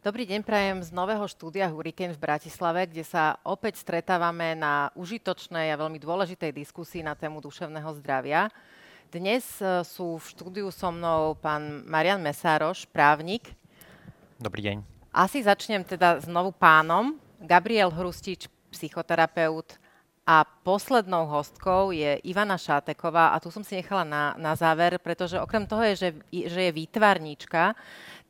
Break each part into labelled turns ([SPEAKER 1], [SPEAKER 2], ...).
[SPEAKER 1] Dobrý deň, prajem z nového štúdia Hurricane v Bratislave, kde sa opäť stretávame na užitočnej a veľmi dôležitej diskusii na tému duševného zdravia. Dnes e, sú v štúdiu so mnou pán Marian Mesároš, právnik.
[SPEAKER 2] Dobrý deň.
[SPEAKER 1] Asi začnem teda znovu pánom. Gabriel Hrustič, psychoterapeut. A poslednou hostkou je Ivana Šáteková a tu som si nechala na, na záver, pretože okrem toho, je, že, že je výtvarníčka,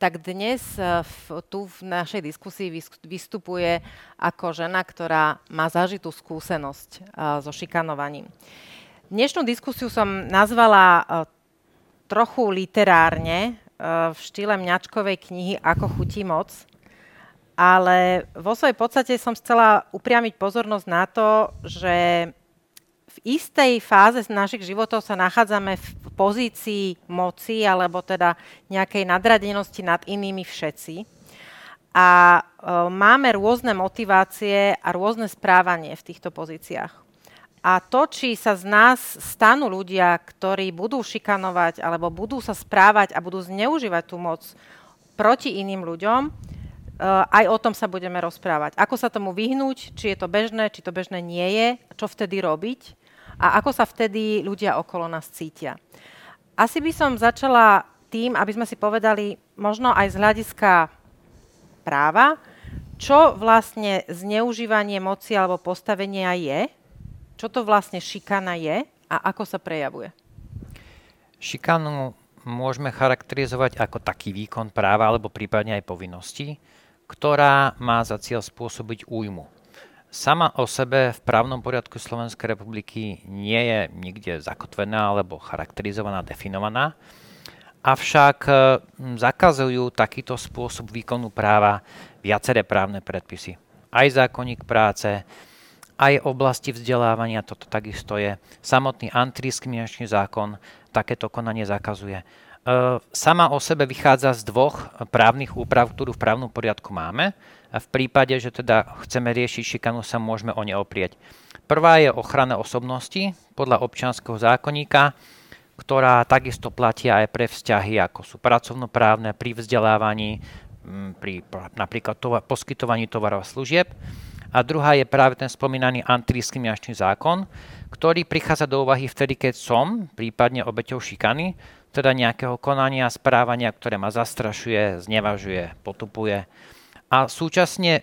[SPEAKER 1] tak dnes e, v, tu v našej diskusii vystupuje ako žena, ktorá má zažitú skúsenosť uh, so šikanovaním. Dnešnú diskusiu som nazvala uh, trochu literárne uh, v štýle mňačkovej knihy Ako chutí moc, ale vo svojej podstate som chcela upriamiť pozornosť na to, že v istej fáze našich životov sa nachádzame v pozícii moci alebo teda nejakej nadradenosti nad inými všetci. A e, máme rôzne motivácie a rôzne správanie v týchto pozíciách. A to, či sa z nás stanú ľudia, ktorí budú šikanovať alebo budú sa správať a budú zneužívať tú moc proti iným ľuďom, aj o tom sa budeme rozprávať. Ako sa tomu vyhnúť, či je to bežné, či to bežné nie je, čo vtedy robiť a ako sa vtedy ľudia okolo nás cítia. Asi by som začala tým, aby sme si povedali možno aj z hľadiska práva, čo vlastne zneužívanie moci alebo postavenia je, čo to vlastne šikana je a ako sa prejavuje.
[SPEAKER 2] Šikanu môžeme charakterizovať ako taký výkon práva alebo prípadne aj povinnosti, ktorá má za cieľ spôsobiť újmu sama o sebe v právnom poriadku Slovenskej republiky nie je nikde zakotvená alebo charakterizovaná, definovaná. Avšak hm, zakazujú takýto spôsob výkonu práva viaceré právne predpisy. Aj zákonník práce, aj oblasti vzdelávania, toto takisto je. Samotný antidiskriminačný zákon takéto konanie zakazuje. Sama o sebe vychádza z dvoch právnych úprav, ktorú v právnom poriadku máme. A v prípade, že teda chceme riešiť šikanu, sa môžeme o ne oprieť. Prvá je ochrana osobnosti podľa občianského zákonníka, ktorá takisto platia aj pre vzťahy, ako sú pracovnoprávne, pri vzdelávaní, pri napríklad tovar, poskytovaní tovarov a služieb. A druhá je práve ten spomínaný antidiskriminačný zákon, ktorý prichádza do úvahy vtedy, keď som prípadne obeťou šikany, teda nejakého konania, správania, ktoré ma zastrašuje, znevažuje, potupuje. A súčasne e,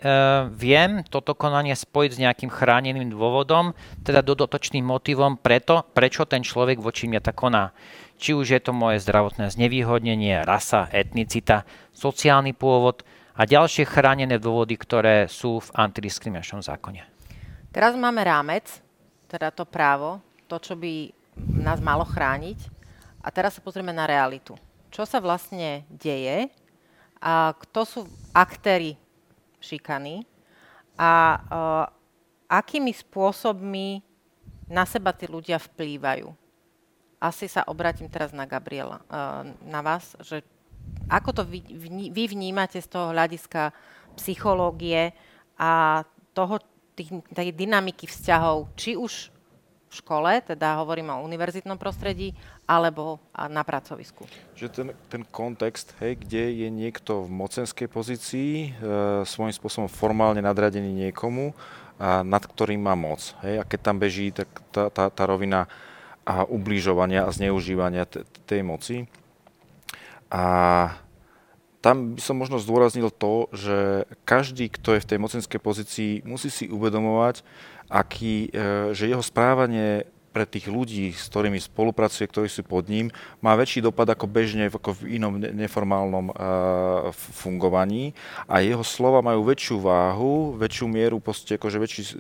[SPEAKER 2] viem toto konanie spojiť s nejakým chráneným dôvodom, teda dodatočným motivom preto, prečo ten človek voči mňa tak koná. Či už je to moje zdravotné znevýhodnenie, rasa, etnicita, sociálny pôvod a ďalšie chránené dôvody, ktoré sú v antidiskriminačnom zákone.
[SPEAKER 1] Teraz máme rámec, teda to právo, to, čo by nás malo chrániť. A teraz sa pozrieme na realitu. Čo sa vlastne deje a kto sú aktéry šikany a uh, akými spôsobmi na seba tí ľudia vplývajú. Asi sa obratím teraz na Gabriela, uh, na vás, že ako to vy, vy vnímate z toho hľadiska psychológie a toho, tej dynamiky vzťahov, či už v škole, teda hovorím o univerzitnom prostredí, alebo na pracovisku.
[SPEAKER 3] Že ten, ten kontext, hej, kde je niekto v mocenskej pozícii, e, svojím spôsobom formálne nadradený niekomu, a nad ktorým má moc. Hej, a keď tam beží tak tá, tá, tá rovina a ubližovania a zneužívania t- tej moci. A tam by som možno zdôraznil to, že každý, kto je v tej mocenskej pozícii, musí si uvedomovať, aký, e, že jeho správanie pre tých ľudí, s ktorými spolupracuje, ktorí sú pod ním, má väčší dopad ako bežne ako v inom neformálnom uh, fungovaní. A jeho slova majú väčšiu váhu, väčšiu mieru, proste akože väčšiu uh,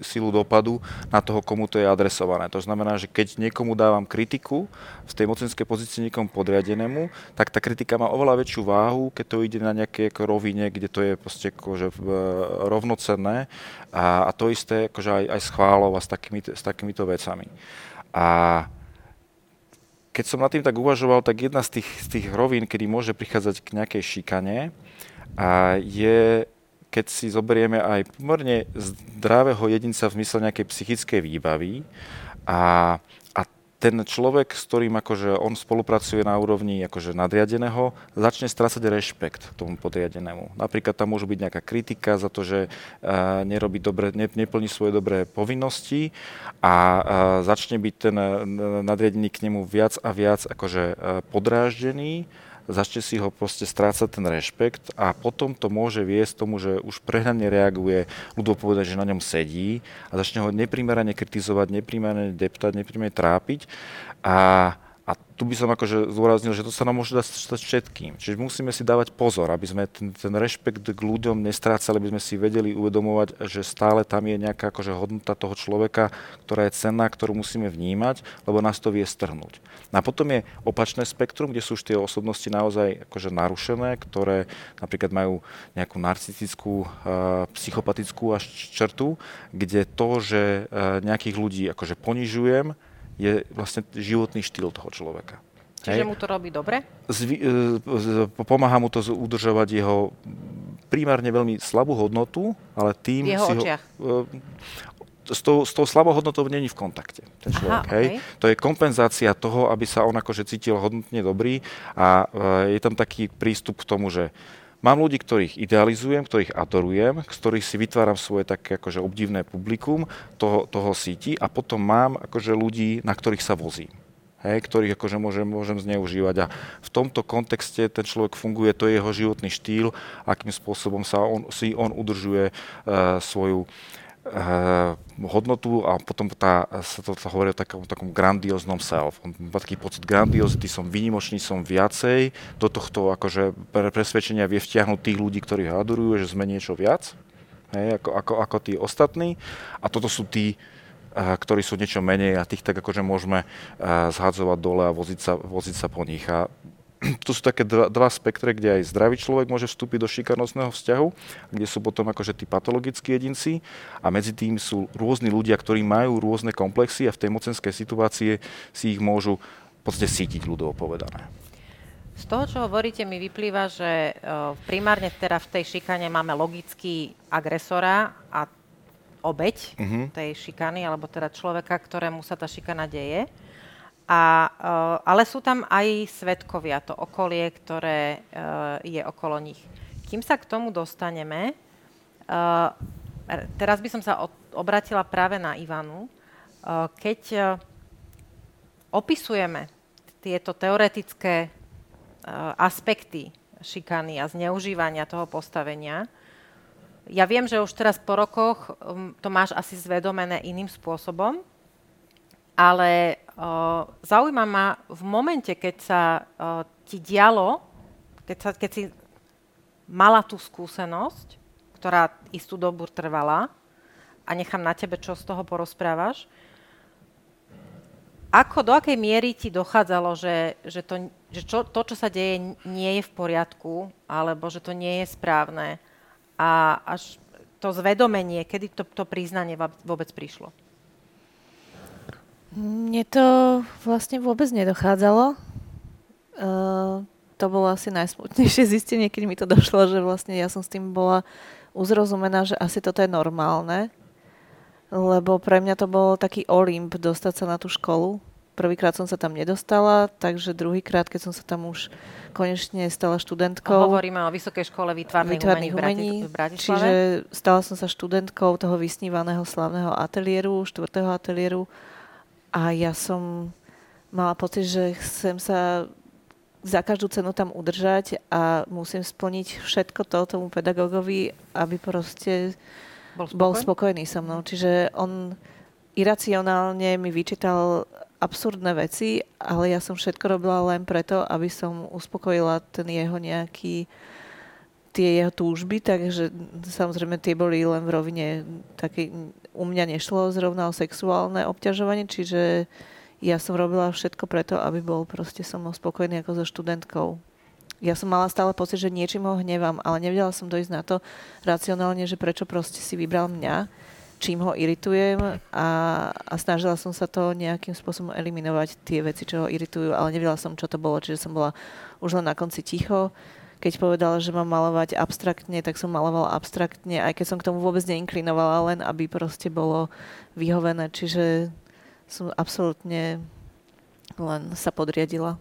[SPEAKER 3] silu dopadu na toho, komu to je adresované. To znamená, že keď niekomu dávam kritiku z tej mocenskej pozície niekomu podriadenému, tak tá kritika má oveľa väčšiu váhu, keď to ide na nejaké ako rovine, kde to je proste akože uh, rovnocenné. A, a to isté akože aj, aj a s takýmito, s takýmito vecami vecami. A keď som nad tým tak uvažoval, tak jedna z tých, z tých rovín, kedy môže prichádzať k nejakej šikane, a je, keď si zoberieme aj pomerne zdravého jedinca v zmysle nejakej psychickej výbavy a ten človek, s ktorým akože on spolupracuje na úrovni akože nadriadeného, začne strácať rešpekt tomu podriadenému. Napríklad tam môže byť nejaká kritika za to, že uh, nerobí dobre, ne, neplní svoje dobré povinnosti a uh, začne byť ten nadriadený k nemu viac a viac akože uh, podráždený začne si ho proste strácať ten rešpekt a potom to môže viesť tomu, že už prehnane reaguje, ľudo povedať, že na ňom sedí a začne ho neprimerane kritizovať, neprimerane deptať, neprimerane trápiť. A a tu by som akože zdôraznil, že to sa nám môže dať všetkým. Čiže musíme si dávať pozor, aby sme ten, ten rešpekt k ľuďom nestrácali, aby sme si vedeli uvedomovať, že stále tam je nejaká akože hodnota toho človeka, ktorá je cenná, ktorú musíme vnímať, lebo nás to vie strhnúť. A potom je opačné spektrum, kde sú už tie osobnosti naozaj akože narušené, ktoré napríklad majú nejakú narcistickú, uh, psychopatickú až črtu, kde to, že uh, nejakých ľudí akože ponižujem, je vlastne životný štýl toho človeka.
[SPEAKER 1] Čiže Hej. mu to robí dobre?
[SPEAKER 3] Zvi, e, pomáha mu to udržovať jeho primárne veľmi slabú hodnotu, ale tým
[SPEAKER 1] v jeho si očiach. ho...
[SPEAKER 3] S tou, s tou slabou hodnotou není v kontakte ten človek. Aha, hej? Okay. To je kompenzácia toho, aby sa on akože cítil hodnotne dobrý a e, je tam taký prístup k tomu, že Mám ľudí, ktorých idealizujem, ktorých adorujem, z ktorých si vytváram svoje také akože obdivné publikum toho, toho síti a potom mám akože ľudí, na ktorých sa vozím. Hej, ktorých akože môžem, môžem zneužívať. A v tomto kontexte ten človek funguje, to je jeho životný štýl, akým spôsobom sa on, si on udržuje uh, svoju uh, hodnotu a potom tá, sa to sa hovorí o takom, takom grandióznom self. On má taký pocit grandiozity, som výnimočný, som viacej. Do tohto akože presvedčenia vie vtiahnuť tých ľudí, ktorí ho adorujú, že sme niečo viac, hej, ako, ako, ako tí ostatní. A toto sú tí, uh, ktorí sú niečo menej a tých tak akože môžeme uh, zhadzovať dole a voziť sa, voziť sa po nich. A to sú také dva, dva spektre, kde aj zdravý človek môže vstúpiť do šikanostného vzťahu, kde sú potom akože tí patologickí jedinci a medzi tým sú rôzni ľudia, ktorí majú rôzne komplexy a v tej mocenskej situácii si ich môžu v podstate sítiť ľudovo povedané.
[SPEAKER 1] Z toho, čo hovoríte, mi vyplýva, že primárne teda v tej šikane máme logický agresora a obeď uh-huh. tej šikany, alebo teda človeka, ktorému sa tá šikana deje. A, uh, ale sú tam aj svetkovia, to okolie, ktoré uh, je okolo nich. Kým sa k tomu dostaneme, uh, teraz by som sa obratila práve na Ivanu. Keď opisujeme tieto teoretické aspekty šikany a zneužívania toho postavenia, ja viem, že už teraz po rokoch um, to máš asi zvedomené iným spôsobom, ale zaujíma ma v momente, keď sa uh, ti dialo, keď, sa, keď si mala tú skúsenosť, ktorá istú dobu trvala, a nechám na tebe, čo z toho porozprávaš, ako, do akej miery ti dochádzalo, že, že, to, že čo, to, čo sa deje, nie je v poriadku, alebo že to nie je správne a až to zvedomenie, kedy to, to priznanie vôbec prišlo?
[SPEAKER 4] Mne to vlastne vôbec nedochádzalo. Uh, to bolo asi najsmutnejšie zistenie, keď mi to došlo, že vlastne ja som s tým bola uzrozumená, že asi toto je normálne. Lebo pre mňa to bol taký olimp dostať sa na tú školu. Prvýkrát som sa tam nedostala, takže druhýkrát, keď som sa tam už konečne stala študentkou.
[SPEAKER 1] Hovoríme o Vysokej škole výtvarných, výtvarných umení, v Bratislave.
[SPEAKER 4] Čiže stala som sa študentkou toho vysnívaného slavného ateliéru, štvrtého ateliéru a ja som mala pocit, že chcem sa za každú cenu tam udržať a musím splniť všetko to tomu pedagogovi, aby proste bol spokojný, bol spokojný so mnou. Čiže on iracionálne mi vyčítal absurdné veci, ale ja som všetko robila len preto, aby som uspokojila ten jeho nejaký tie jeho túžby, takže samozrejme tie boli len v rovine také, u mňa nešlo zrovna o sexuálne obťažovanie, čiže ja som robila všetko preto, aby bol proste som spokojný ako so študentkou. Ja som mala stále pocit, že niečím ho hnevám, ale nevedela som dojsť na to racionálne, že prečo proste si vybral mňa, čím ho iritujem a, a snažila som sa to nejakým spôsobom eliminovať, tie veci, čo ho iritujú, ale nevedela som, čo to bolo, čiže som bola už len na konci ticho keď povedala, že mám malovať abstraktne, tak som malovala abstraktne, aj keď som k tomu vôbec neinklinovala, len aby proste bolo vyhovené. Čiže som absolútne len sa podriadila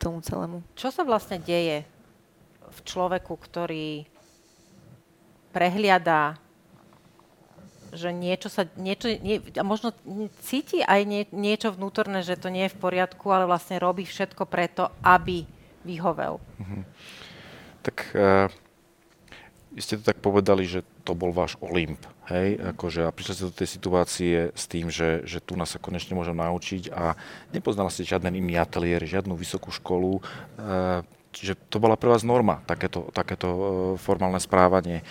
[SPEAKER 4] tomu celému.
[SPEAKER 1] Čo sa vlastne deje v človeku, ktorý prehliada, že niečo sa, niečo, nie, a možno cíti aj nie, niečo vnútorné, že to nie je v poriadku, ale vlastne robí všetko preto, aby vyhovel. Mm-hmm.
[SPEAKER 3] Tak uh, ste to tak povedali, že to bol váš Olymp, hej, akože a prišli ste do tej situácie s tým, že, že tu nás sa konečne môžem naučiť a nepoznala ste žiaden iný ateliér, žiadnu vysokú školu, uh, čiže to bola pre vás norma, takéto, takéto uh, formálne správanie.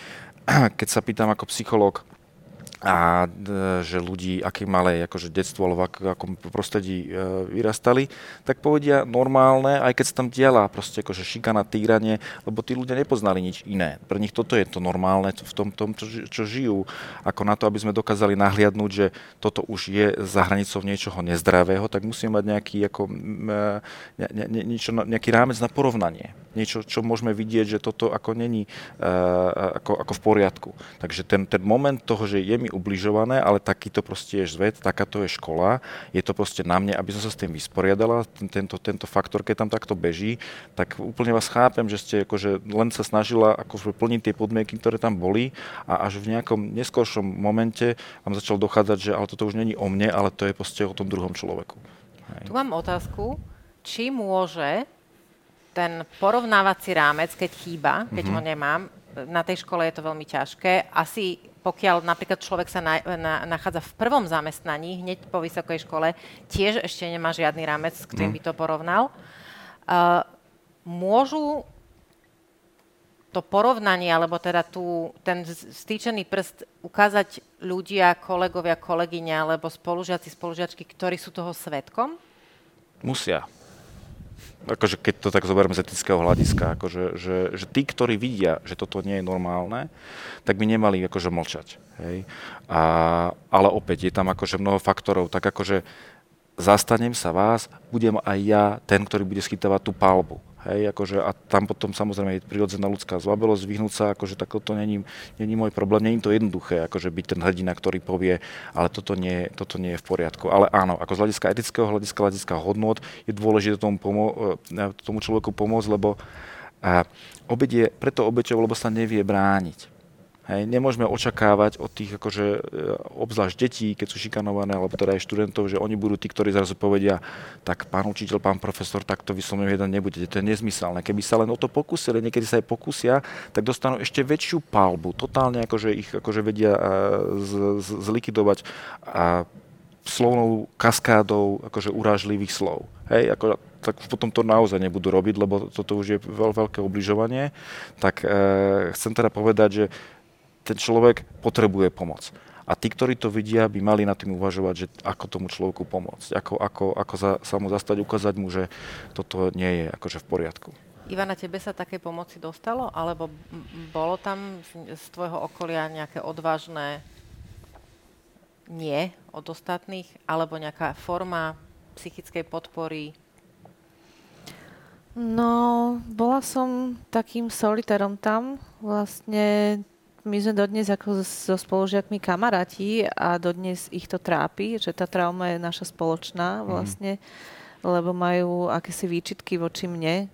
[SPEAKER 3] Keď sa pýtam ako psychológ, a že ľudí, aké malé akože detstvo alebo ako, akom prostredí e, vyrastali, tak povedia normálne, aj keď sa tam diala proste akože šikana, týranie, lebo tí ľudia nepoznali nič iné. Pre nich toto je to normálne v tom, tom čo, čo žijú. Ako na to, aby sme dokázali nahliadnúť, že toto už je za hranicou niečoho nezdravého, tak musíme mať nejaký, ako, e, ne, ne, niečo, nejaký rámec na porovnanie. Niečo, čo môžeme vidieť, že toto ako není uh, ako, ako v poriadku. Takže ten, ten moment toho, že je mi ubližované, ale takýto proste je svet, takáto je škola, je to proste na mne, aby som sa s tým vysporiadala, tento, tento faktor, keď tam takto beží, tak úplne vás chápem, že ste akože len sa snažila akože plniť tie podmienky, ktoré tam boli a až v nejakom neskôršom momente vám začal dochádzať, že ale toto už není o mne, ale to je proste o tom druhom človeku.
[SPEAKER 1] Hej. Tu mám otázku, či môže ten porovnávací rámec, keď chýba, keď mm-hmm. ho nemám, na tej škole je to veľmi ťažké. Asi pokiaľ napríklad človek sa na, na, nachádza v prvom zamestnaní, hneď po vysokej škole, tiež ešte nemá žiadny rámec, s ktorým mm. by to porovnal. Uh, môžu to porovnanie, alebo teda tú, ten stýčený prst ukázať ľudia, kolegovia, kolegyne, alebo spolužiaci, spolužiačky, ktorí sú toho svetkom?
[SPEAKER 3] Musia akože keď to tak zoberiem z etického hľadiska, akože, že, že tí, ktorí vidia, že toto nie je normálne, tak by nemali akože mlčať. Hej? A, ale opäť je tam akože mnoho faktorov, tak akože zastanem sa vás, budem aj ja ten, ktorý bude schytávať tú palbu. Hej, akože, a tam potom samozrejme je prirodzená ľudská zlabelosť, vyhnúť sa, akože tak to není, není môj problém, není to jednoduché, akože byť ten hrdina, ktorý povie, ale toto nie, toto nie je v poriadku. Ale áno, ako z hľadiska etického hľadiska, hľadiska hodnot je dôležité tomu, pomo- e, tomu človeku pomôcť, lebo a, obed je preto obeťou, lebo sa nevie brániť. Hej, nemôžeme očakávať od tých akože, e, obzvlášť detí, keď sú šikanované, alebo teda aj študentov, že oni budú tí, ktorí zrazu povedia, tak pán učiteľ, pán profesor, takto vyslovene jeden nebudete. To je nezmyselné. Keby sa len o to pokúsili, niekedy sa aj pokúsia, tak dostanú ešte väčšiu palbu. Totálne akože ich akože vedia e, z, z, zlikvidovať a slovnou kaskádou akože urážlivých slov. Hej, ako, tak potom to naozaj nebudú robiť, lebo toto už je veľ, veľké obližovanie. Tak e, chcem teda povedať, že ten človek potrebuje pomoc. A tí, ktorí to vidia, by mali nad tým uvažovať, že ako tomu človeku pomôcť, ako, ako, ako za, sa mu zastať, ukázať mu, že toto nie je akože v poriadku.
[SPEAKER 1] Ivana, tebe sa také pomoci dostalo? Alebo bolo tam z, z tvojho okolia nejaké odvážne nie od ostatných? Alebo nejaká forma psychickej podpory?
[SPEAKER 4] No, bola som takým solitérom tam. Vlastne my sme dodnes ako so spolužiakmi kamaráti a dodnes ich to trápi, že tá trauma je naša spoločná mhm. vlastne, mm. lebo majú akési výčitky voči mne.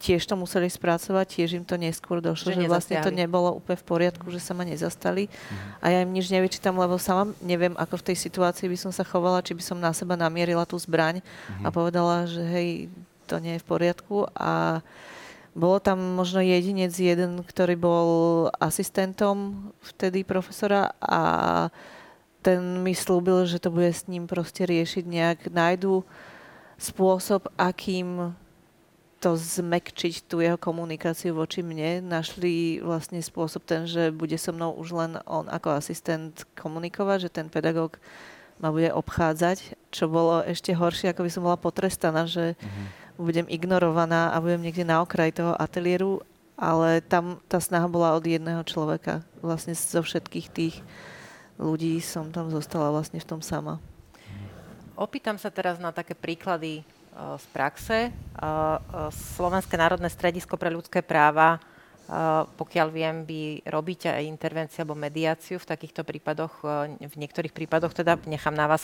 [SPEAKER 4] Tiež to museli spracovať, tiež im to neskôr došlo, že, že vlastne to nebolo úplne v poriadku, že sa ma nezastali. Mm. A ja im nič nevyčítam, lebo sama neviem, ako v tej situácii by som sa chovala, či by som na seba namierila tú zbraň mm. a mhm. povedala, že hej, to nie je v poriadku. A bolo tam možno jedinec jeden, ktorý bol asistentom vtedy profesora a ten mi slúbil, že to bude s ním proste riešiť nejak. Nájdu spôsob, akým to zmekčiť tú jeho komunikáciu voči mne. Našli vlastne spôsob ten, že bude so mnou už len on ako asistent komunikovať, že ten pedagóg ma bude obchádzať, čo bolo ešte horšie, ako by som bola potrestaná, že uh-huh budem ignorovaná a budem niekde na okraj toho ateliéru, ale tam tá snaha bola od jedného človeka. Vlastne zo všetkých tých ľudí som tam zostala vlastne v tom sama.
[SPEAKER 1] Opýtam sa teraz na také príklady uh, z praxe. Uh, uh, Slovenské národné stredisko pre ľudské práva pokiaľ viem, vy robíte aj intervenciu alebo mediáciu v takýchto prípadoch, v niektorých prípadoch, teda nechám na vás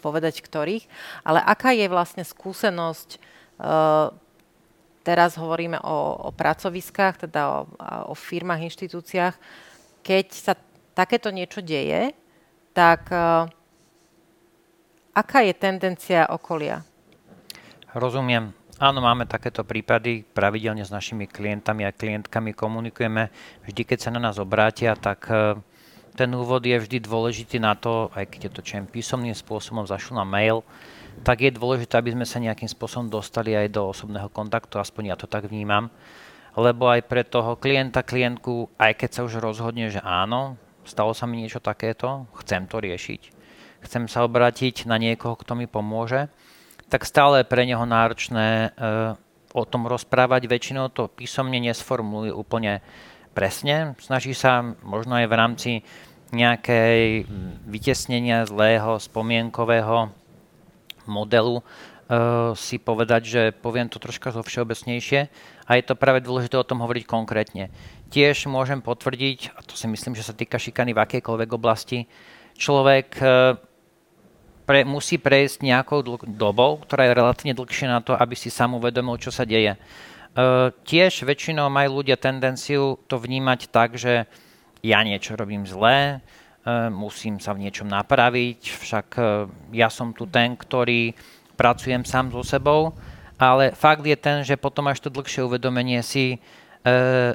[SPEAKER 1] povedať ktorých, ale aká je vlastne skúsenosť, teraz hovoríme o, o pracoviskách, teda o, o firmách, inštitúciách, keď sa takéto niečo deje, tak aká je tendencia okolia?
[SPEAKER 2] Rozumiem. Áno, máme takéto prípady. Pravidelne s našimi klientami a klientkami komunikujeme. Vždy, keď sa na nás obrátia, tak e, ten úvod je vždy dôležitý na to, aj keď je to čím písomným spôsobom zašlo na mail, tak je dôležité, aby sme sa nejakým spôsobom dostali aj do osobného kontaktu, aspoň ja to tak vnímam. Lebo aj pre toho klienta, klientku, aj keď sa už rozhodne, že áno, stalo sa mi niečo takéto, chcem to riešiť, chcem sa obrátiť na niekoho, kto mi pomôže, tak stále pre neho náročné e, o tom rozprávať. Väčšinou to písomne nesformuluje úplne presne. Snaží sa možno aj v rámci nejakej vytesnenia zlého spomienkového modelu e, si povedať, že poviem to troška zo všeobecnejšie a je to práve dôležité o tom hovoriť konkrétne. Tiež môžem potvrdiť, a to si myslím, že sa týka šikany v akejkoľvek oblasti, človek e, pre, musí prejsť nejakou dl- dobou, ktorá je relatívne dlhšia na to, aby si sám uvedomil, čo sa deje. Uh, tiež väčšinou majú ľudia tendenciu to vnímať tak, že ja niečo robím zlé, musím sa v niečom napraviť, však uh, ja som tu ten, ktorý pracujem sám so sebou, ale fakt je ten, že potom až to dlhšie uvedomenie si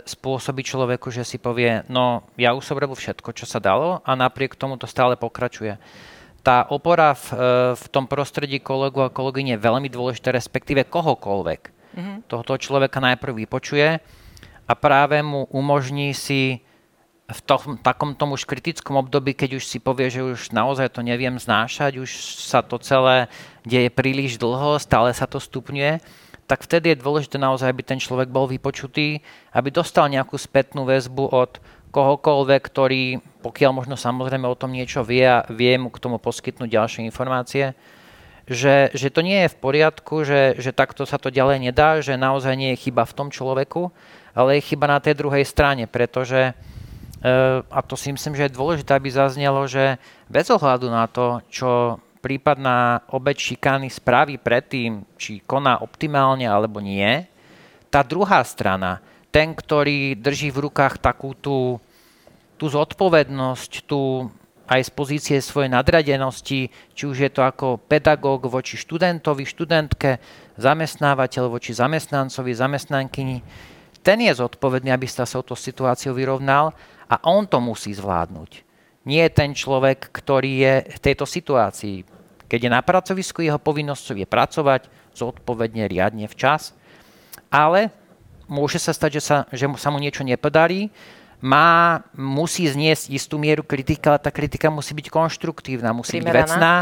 [SPEAKER 2] spôsobí človeku, že si povie, no ja už som robil všetko, čo sa dalo a napriek tomu to stále pokračuje tá opora v, v tom prostredí kolegu a kolegyne je veľmi dôležitá, respektíve kohokoľvek. Mm-hmm. Tohoto človeka najprv vypočuje a práve mu umožní si v tom, takom tom už kritickom období, keď už si povie, že už naozaj to neviem znášať, už sa to celé deje príliš dlho, stále sa to stupňuje, tak vtedy je dôležité naozaj, aby ten človek bol vypočutý, aby dostal nejakú spätnú väzbu od kohokoľvek, ktorý, pokiaľ možno samozrejme o tom niečo vie a vie mu k tomu poskytnúť ďalšie informácie, že, že to nie je v poriadku, že, že takto sa to ďalej nedá, že naozaj nie je chyba v tom človeku, ale je chyba na tej druhej strane, pretože, a to si myslím, že je dôležité, aby zaznelo, že bez ohľadu na to, čo prípadná obeď šikany spraví predtým, či koná optimálne alebo nie, tá druhá strana, ten, ktorý drží v rukách takú tú, tú zodpovednosť, tú aj z pozície svojej nadradenosti, či už je to ako pedagóg voči študentovi, študentke, zamestnávateľ voči zamestnancovi, zamestnankyni, ten je zodpovedný, aby sa s touto situáciou vyrovnal a on to musí zvládnuť. Nie je ten človek, ktorý je v tejto situácii. Keď je na pracovisku, jeho povinnosťou je pracovať zodpovedne, riadne, včas, ale môže sa stať, že sa, že sa mu niečo nepodarí, má, musí zniesť istú mieru kritika, ale tá kritika musí byť konštruktívna, musí Primeraná. byť vecná.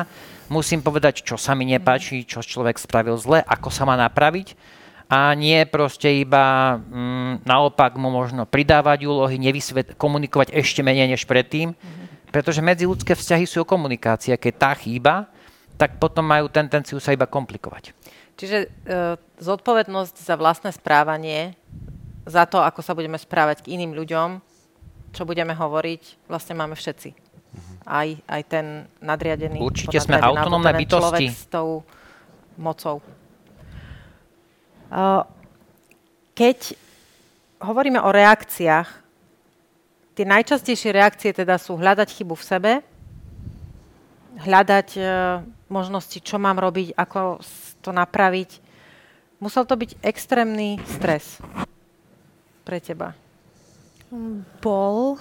[SPEAKER 2] Musím povedať, čo sa mi nepáči, čo človek spravil zle, ako sa má napraviť. A nie proste iba mm, naopak mu možno pridávať úlohy, nevysvet, komunikovať ešte menej než predtým. Mm-hmm. Pretože medziludské vzťahy sú o komunikácii. Keď tá chýba, tak potom majú tendenciu sa iba komplikovať.
[SPEAKER 1] Čiže e, zodpovednosť za vlastné správanie, za to, ako sa budeme správať k iným ľuďom, čo budeme hovoriť, vlastne máme všetci. Mhm. Aj, aj ten nadriadený.
[SPEAKER 2] Určite sme autonómne bytosti.
[SPEAKER 1] s tou mocou. E, keď hovoríme o reakciách, tie najčastejšie reakcie teda sú hľadať chybu v sebe, hľadať e, možnosti, čo mám robiť, ako to napraviť. Musel to byť extrémny stres pre teba.
[SPEAKER 4] Bol.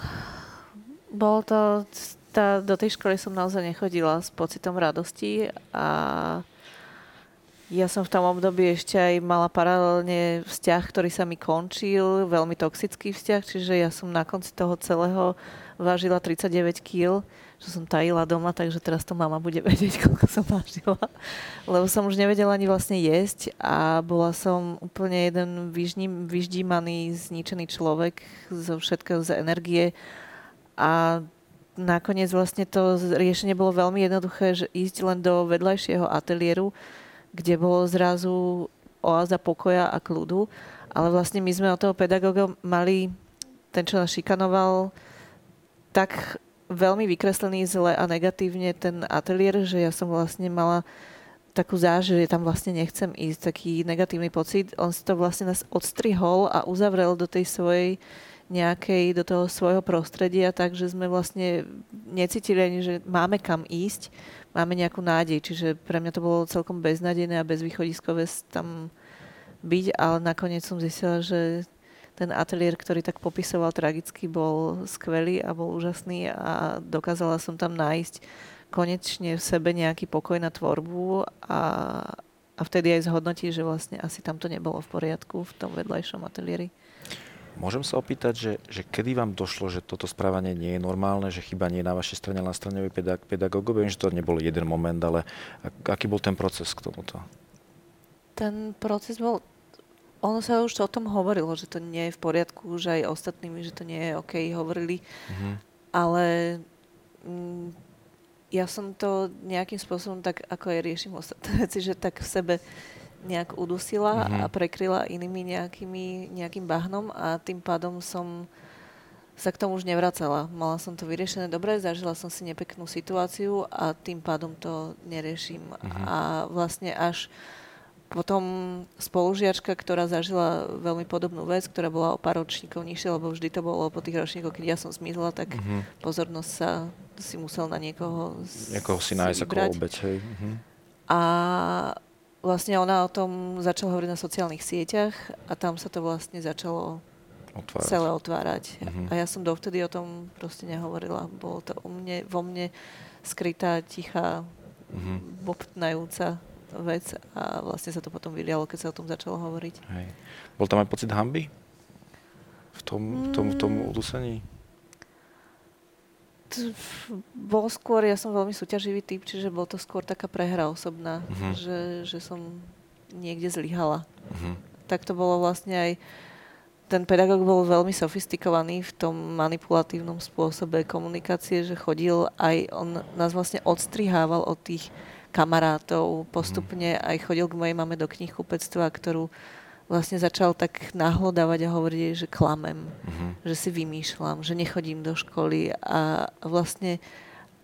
[SPEAKER 4] Bol to... Tá, do tej školy som naozaj nechodila s pocitom radosti a ja som v tom období ešte aj mala paralelne vzťah, ktorý sa mi končil, veľmi toxický vzťah, čiže ja som na konci toho celého vážila 39 kg že som tajila doma, takže teraz to mama bude vedieť, koľko som vážila. Lebo som už nevedela ani vlastne jesť a bola som úplne jeden vyžním, vyždímaný, zničený človek zo všetkého z energie. A nakoniec vlastne to riešenie bolo veľmi jednoduché, že ísť len do vedľajšieho ateliéru, kde bolo zrazu oáza pokoja a kľudu Ale vlastne my sme od toho pedagóga mali, ten, čo nás šikanoval, tak veľmi vykreslený zle a negatívne ten ateliér, že ja som vlastne mala takú záž, že tam vlastne nechcem ísť, taký negatívny pocit. On si to vlastne nás odstrihol a uzavrel do tej svojej nejakej, do toho svojho prostredia, takže sme vlastne necítili ani, že máme kam ísť, máme nejakú nádej, čiže pre mňa to bolo celkom beznádejné a bezvýchodiskové tam byť, ale nakoniec som zistila, že ten ateliér, ktorý tak popisoval tragicky, bol skvelý a bol úžasný a dokázala som tam nájsť konečne v sebe nejaký pokoj na tvorbu a, a vtedy aj zhodnotí, že vlastne asi tam to nebolo v poriadku v tom vedľajšom ateliéri.
[SPEAKER 3] Môžem sa opýtať, že, že kedy vám došlo, že toto správanie nie je normálne, že chyba nie je na vašej strane, na strane pedag- pedagógov? Viem, že to nebol jeden moment, ale aký bol ten proces k tomuto?
[SPEAKER 4] Ten proces bol ono sa už o tom hovorilo, že to nie je v poriadku, že aj ostatnými, že to nie je OK, hovorili. Mm-hmm. Ale mm, ja som to nejakým spôsobom tak, ako aj riešim ostatné veci, že tak v sebe nejak udusila mm-hmm. a prekryla inými nejakými, nejakým bahnom a tým pádom som sa k tomu už nevracala. Mala som to vyriešené dobre, zažila som si nepeknú situáciu a tým pádom to neriešim. Mm-hmm. A vlastne až potom spolužiačka, ktorá zažila veľmi podobnú vec, ktorá bola o pár ročníkov nižšie, lebo vždy to bolo po tých ročníkoch, keď ja som zmizla, tak uh-huh. pozornosť sa si musel na niekoho
[SPEAKER 3] Niekoho si nájsť ako obeď, hej. Uh-huh.
[SPEAKER 4] A vlastne ona o tom začala hovoriť na sociálnych sieťach a tam sa to vlastne začalo otvárať. celé otvárať. Uh-huh. A ja som dovtedy o tom proste nehovorila. Bolo to u mne, vo mne skrytá, tichá, uh-huh. bobtnajúca vec a vlastne sa to potom vylialo, keď sa o tom začalo hovoriť. Hej.
[SPEAKER 3] Bol tam aj pocit hamby? V tom, v tom, v tom mm. udusení?
[SPEAKER 4] Bol skôr, ja som veľmi súťaživý typ, čiže bol to skôr taká prehra osobná, uh-huh. že, že som niekde zlyhala. Uh-huh. Tak to bolo vlastne aj ten pedagóg bol veľmi sofistikovaný v tom manipulatívnom spôsobe komunikácie, že chodil aj, on nás vlastne odstrihával od tých kamarátov, postupne aj chodil k mojej mame do knihkupectva, ktorú vlastne začal tak nahlodávať a hovoriť, že klamem, uh-huh. že si vymýšľam, že nechodím do školy a vlastne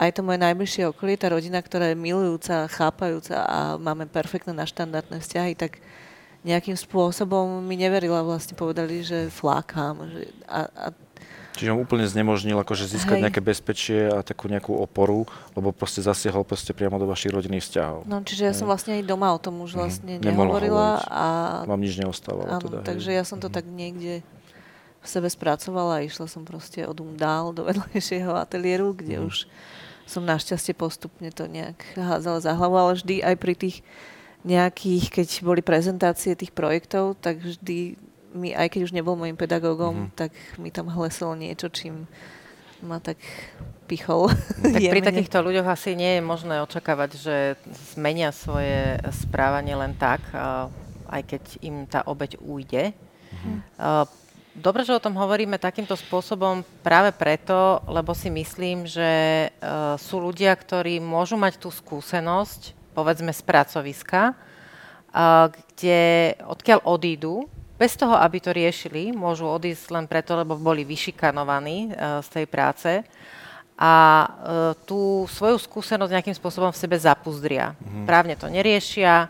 [SPEAKER 4] aj to moje najbližšie okolie, tá rodina, ktorá je milujúca, chápajúca a máme perfektné naštandardné vzťahy, tak nejakým spôsobom mi neverila, vlastne povedali, že flákam. Že a, a
[SPEAKER 3] Čiže on úplne znemožnil akože získať Hej. nejaké bezpečie a takú nejakú oporu, lebo proste zasiahol proste priamo do vašich rodinných vzťahov.
[SPEAKER 4] No, čiže ja Hej. som vlastne aj doma o tom už mhm. vlastne mm-hmm. nehovorila. A...
[SPEAKER 3] Vám nič neostávalo.
[SPEAKER 4] Áno, teda, takže hej. ja som to mm-hmm. tak niekde v sebe spracovala a išla som proste od um dál do vedľajšieho ateliéru, kde mm-hmm. už som našťastie postupne to nejak hádzala za hlavu, ale vždy aj pri tých nejakých, keď boli prezentácie tých projektov, tak vždy mi, aj keď už nebol môjim pedagógom, mm-hmm. tak mi tam hleselo niečo, čím ma tak pichol.
[SPEAKER 1] Tak pri takýchto ľuďoch asi nie je možné očakávať, že zmenia svoje správanie len tak, aj keď im tá obeď ujde. Mm-hmm. Dobre, že o tom hovoríme takýmto spôsobom práve preto, lebo si myslím, že sú ľudia, ktorí môžu mať tú skúsenosť, povedzme z pracoviska, kde odkiaľ odídu, bez toho, aby to riešili, môžu odísť len preto, lebo boli vyšikanovaní uh, z tej práce a uh, tú svoju skúsenosť nejakým spôsobom v sebe zapuzdria. Mm-hmm. Právne to neriešia,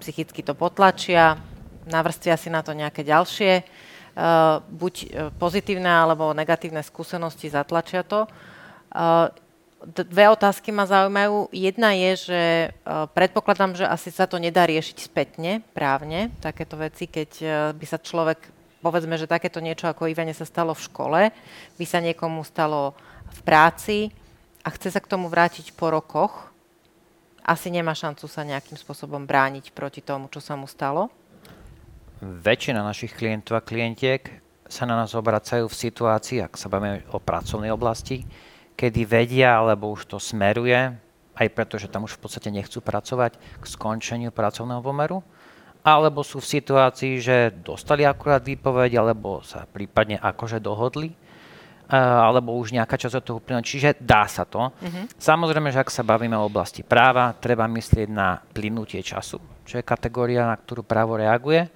[SPEAKER 1] psychicky to potlačia, navrstvia si na to nejaké ďalšie, uh, buď pozitívne alebo negatívne skúsenosti, zatlačia to. Dve otázky ma zaujímajú. Jedna je, že uh, predpokladám, že asi sa to nedá riešiť spätne, právne, takéto veci, keď uh, by sa človek, povedzme, že takéto niečo ako Ivane sa stalo v škole, by sa niekomu stalo v práci a chce sa k tomu vrátiť po rokoch, asi nemá šancu sa nejakým spôsobom brániť proti tomu, čo sa mu stalo?
[SPEAKER 2] Väčšina našich klientov a klientiek sa na nás obracajú v situácii, ak sa bavíme o pracovnej oblasti, kedy vedia, alebo už to smeruje, aj preto, že tam už v podstate nechcú pracovať k skončeniu pracovného pomeru, alebo sú v situácii, že dostali akurát výpoveď, alebo sa prípadne akože dohodli, alebo už nejaká časť od toho uplynula. Čiže dá sa to. Uh-huh. Samozrejme, že ak sa bavíme o oblasti práva, treba myslieť na plynutie času, čo je kategória, na ktorú právo reaguje.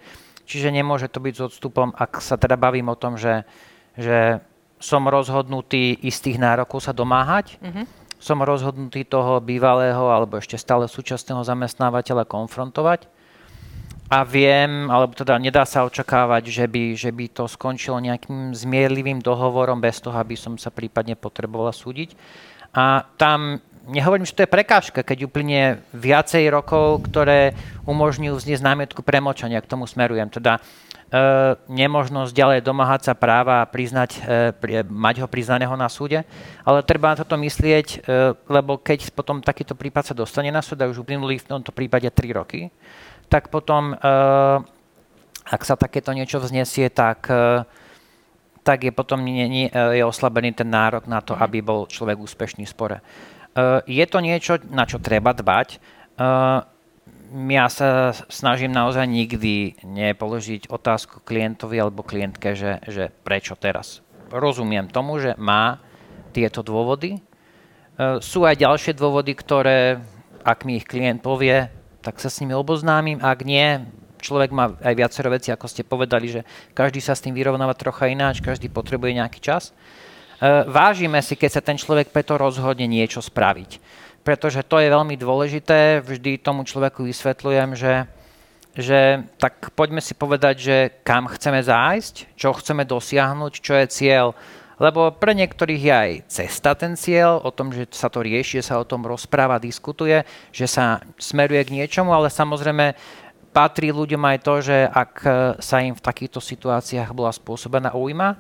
[SPEAKER 2] čiže nemôže to byť s odstupom, ak sa teda bavím o tom, že, že som rozhodnutý istých nárokov sa domáhať, mm-hmm. som rozhodnutý toho bývalého alebo ešte stále súčasného zamestnávateľa konfrontovať a viem, alebo teda nedá sa očakávať, že by, že by to skončilo nejakým zmierlivým dohovorom bez toho, aby som sa prípadne potrebovala súdiť. A tam nehovorím, že to je prekážka, keď uplynie viacej rokov, ktoré umožňujú vzniesť námietku premočania, k tomu smerujem. Teda nemožnosť ďalej domáhať sa práva a priznať, e, mať ho priznaného na súde, ale treba na toto myslieť, e, lebo keď potom takýto prípad sa dostane na súd, a už uplynuli v tomto prípade 3 roky, tak potom, ak sa takéto niečo vznesie, tak, tak je potom nie, nie, je oslabený ten nárok na to, aby bol človek úspešný v spore. Je to niečo, na čo treba dbať. Ja sa snažím naozaj nikdy nepoložiť otázku klientovi alebo klientke, že, že prečo teraz. Rozumiem tomu, že má tieto dôvody. Uh, sú aj ďalšie dôvody, ktoré, ak mi ich klient povie, tak sa s nimi oboznámim. Ak nie, človek má aj viacero veci, ako ste povedali, že každý sa s tým vyrovnáva trocha ináč, každý potrebuje nejaký čas. E, vážime si, keď sa ten človek preto rozhodne niečo spraviť. Pretože to je veľmi dôležité. Vždy tomu človeku vysvetľujem, že, že tak poďme si povedať, že kam chceme zájsť, čo chceme dosiahnuť, čo je cieľ lebo pre niektorých je aj cesta ten cieľ, o tom, že sa to rieši, sa o tom rozpráva, diskutuje, že sa smeruje k niečomu, ale samozrejme patrí ľuďom aj to, že ak sa im v takýchto situáciách bola spôsobená újma,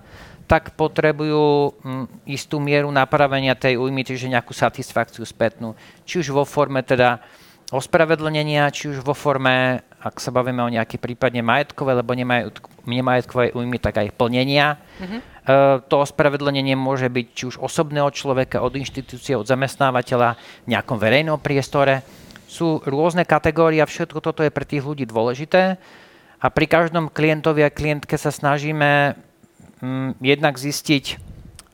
[SPEAKER 2] tak potrebujú mm, istú mieru napravenia tej újmy, čiže nejakú satisfakciu spätnú. Či už vo forme teda ospravedlnenia, či už vo forme, ak sa bavíme o nejaké prípadne majetkové, lebo nemajetkové újmy, tak aj plnenia. Mm-hmm. To ospravedlnenie môže byť či už osobné od človeka, od inštitúcie, od zamestnávateľa, v nejakom verejnom priestore. Sú rôzne kategórie a všetko toto je pre tých ľudí dôležité. A pri každom klientovi a klientke sa snažíme jednak zistiť,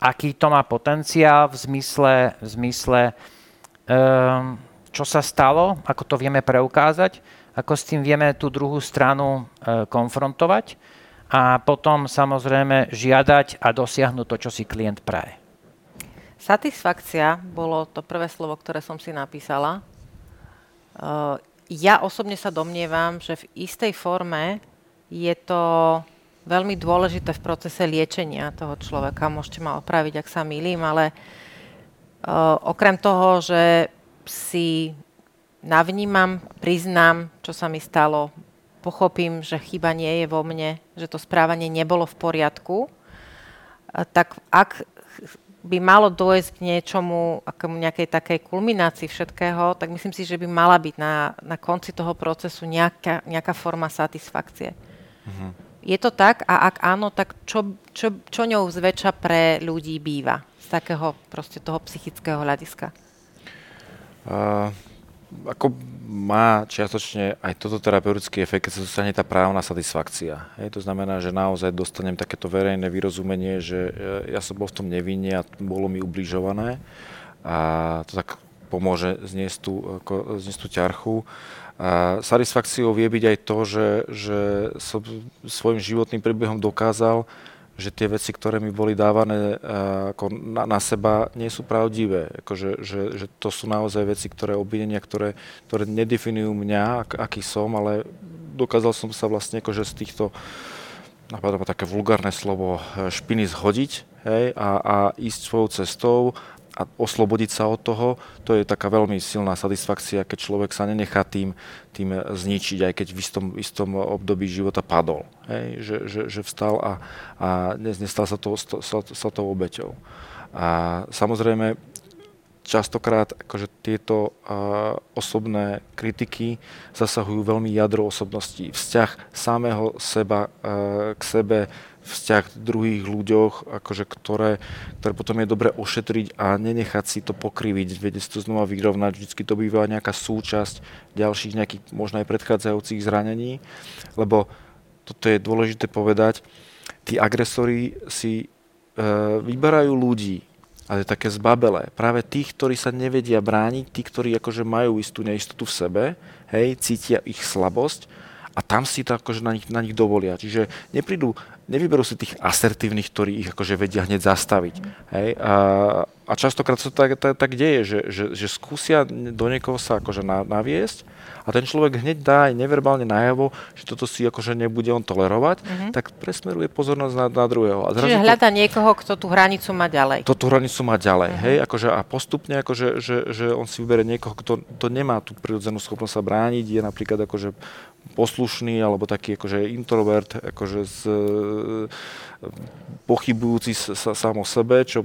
[SPEAKER 2] aký to má potenciál v zmysle, v zmysle um, čo sa stalo, ako to vieme preukázať, ako s tým vieme tú druhú stranu e, konfrontovať a potom samozrejme žiadať a dosiahnuť to, čo si klient praje.
[SPEAKER 1] Satisfakcia bolo to prvé slovo, ktoré som si napísala. E, ja osobne sa domnievam, že v istej forme je to veľmi dôležité v procese liečenia toho človeka. Môžete ma opraviť, ak sa milím, ale uh, okrem toho, že si navnímam, priznám, čo sa mi stalo, pochopím, že chyba nie je vo mne, že to správanie nebolo v poriadku, tak ak by malo dôjsť k niečomu, akému nejakej takej kulminácii všetkého, tak myslím si, že by mala byť na, na konci toho procesu nejaká, nejaká forma satisfakcie. Mm-hmm. Je to tak? A ak áno, tak čo, čo, čo ňou zväčša pre ľudí býva z takého proste toho psychického hľadiska?
[SPEAKER 3] Uh, ako má čiastočne aj toto terapeutický efekt, keď sa dostane tá právna satisfakcia. Hej, to znamená, že naozaj dostanem takéto verejné vyrozumenie, že e, ja som bol v tom nevinne a bolo mi ubližované a to tak pomôže zniesť tú, zniesť tú ťarchu. A satisfakciou vie byť aj to, že, že som svojim životným príbehom dokázal, že tie veci, ktoré mi boli dávané ako na, na seba, nie sú pravdivé. Akože, že, že to sú naozaj veci, ktoré obvinenia, ktoré, ktoré nedefinujú mňa, ak, aký som, ale dokázal som sa vlastne akože z týchto, napadá také vulgárne slovo, e, špiny zhodiť hej, a, a ísť svojou cestou a oslobodiť sa od toho, to je taká veľmi silná satisfakcia, keď človek sa nenechá tým, tým zničiť, aj keď v istom, istom období života padol. Hej? Že, že, že vstal a, a nestal sa, to, sa, sa tou obeťou. A samozrejme, častokrát akože tieto uh, osobné kritiky zasahujú veľmi jadro osobností. Vzťah samého seba uh, k sebe, vzťah k druhých ľuďoch, akože ktoré, ktoré potom je dobre ošetriť a nenechať si to pokriviť, vedieť to znova vyrovnať, vždycky to býva nejaká súčasť ďalších nejakých možno aj predchádzajúcich zranení, lebo toto je dôležité povedať, tí agresori si e, vyberajú ľudí, ale také zbabelé. Práve tých, ktorí sa nevedia brániť, tí, ktorí akože majú istú neistotu v sebe, hej, cítia ich slabosť a tam si to akože na nich, na nich dovolia. Čiže neprídu, nevyberú si tých asertívnych, ktorí ich akože vedia hneď zastaviť. Hej? A, a častokrát sa to tak, tak, tak deje, že, že, že skúsia do niekoho sa akože na, naviesť a ten človek hneď dá aj neverbálne najavo, že toto si akože nebude on tolerovať, mm-hmm. tak presmeruje pozornosť na, na druhého.
[SPEAKER 1] A Čiže hľada to, niekoho, kto tú hranicu má ďalej.
[SPEAKER 3] Kto tú hranicu má ďalej, mm-hmm. hej, akože a postupne, akože, že, že on si vyberie niekoho, kto to nemá tú prirodzenú schopnosť sa brániť, je napríklad akože poslušný alebo taký akože introvert, akože z, pochybujúci sa, sám o sebe, čo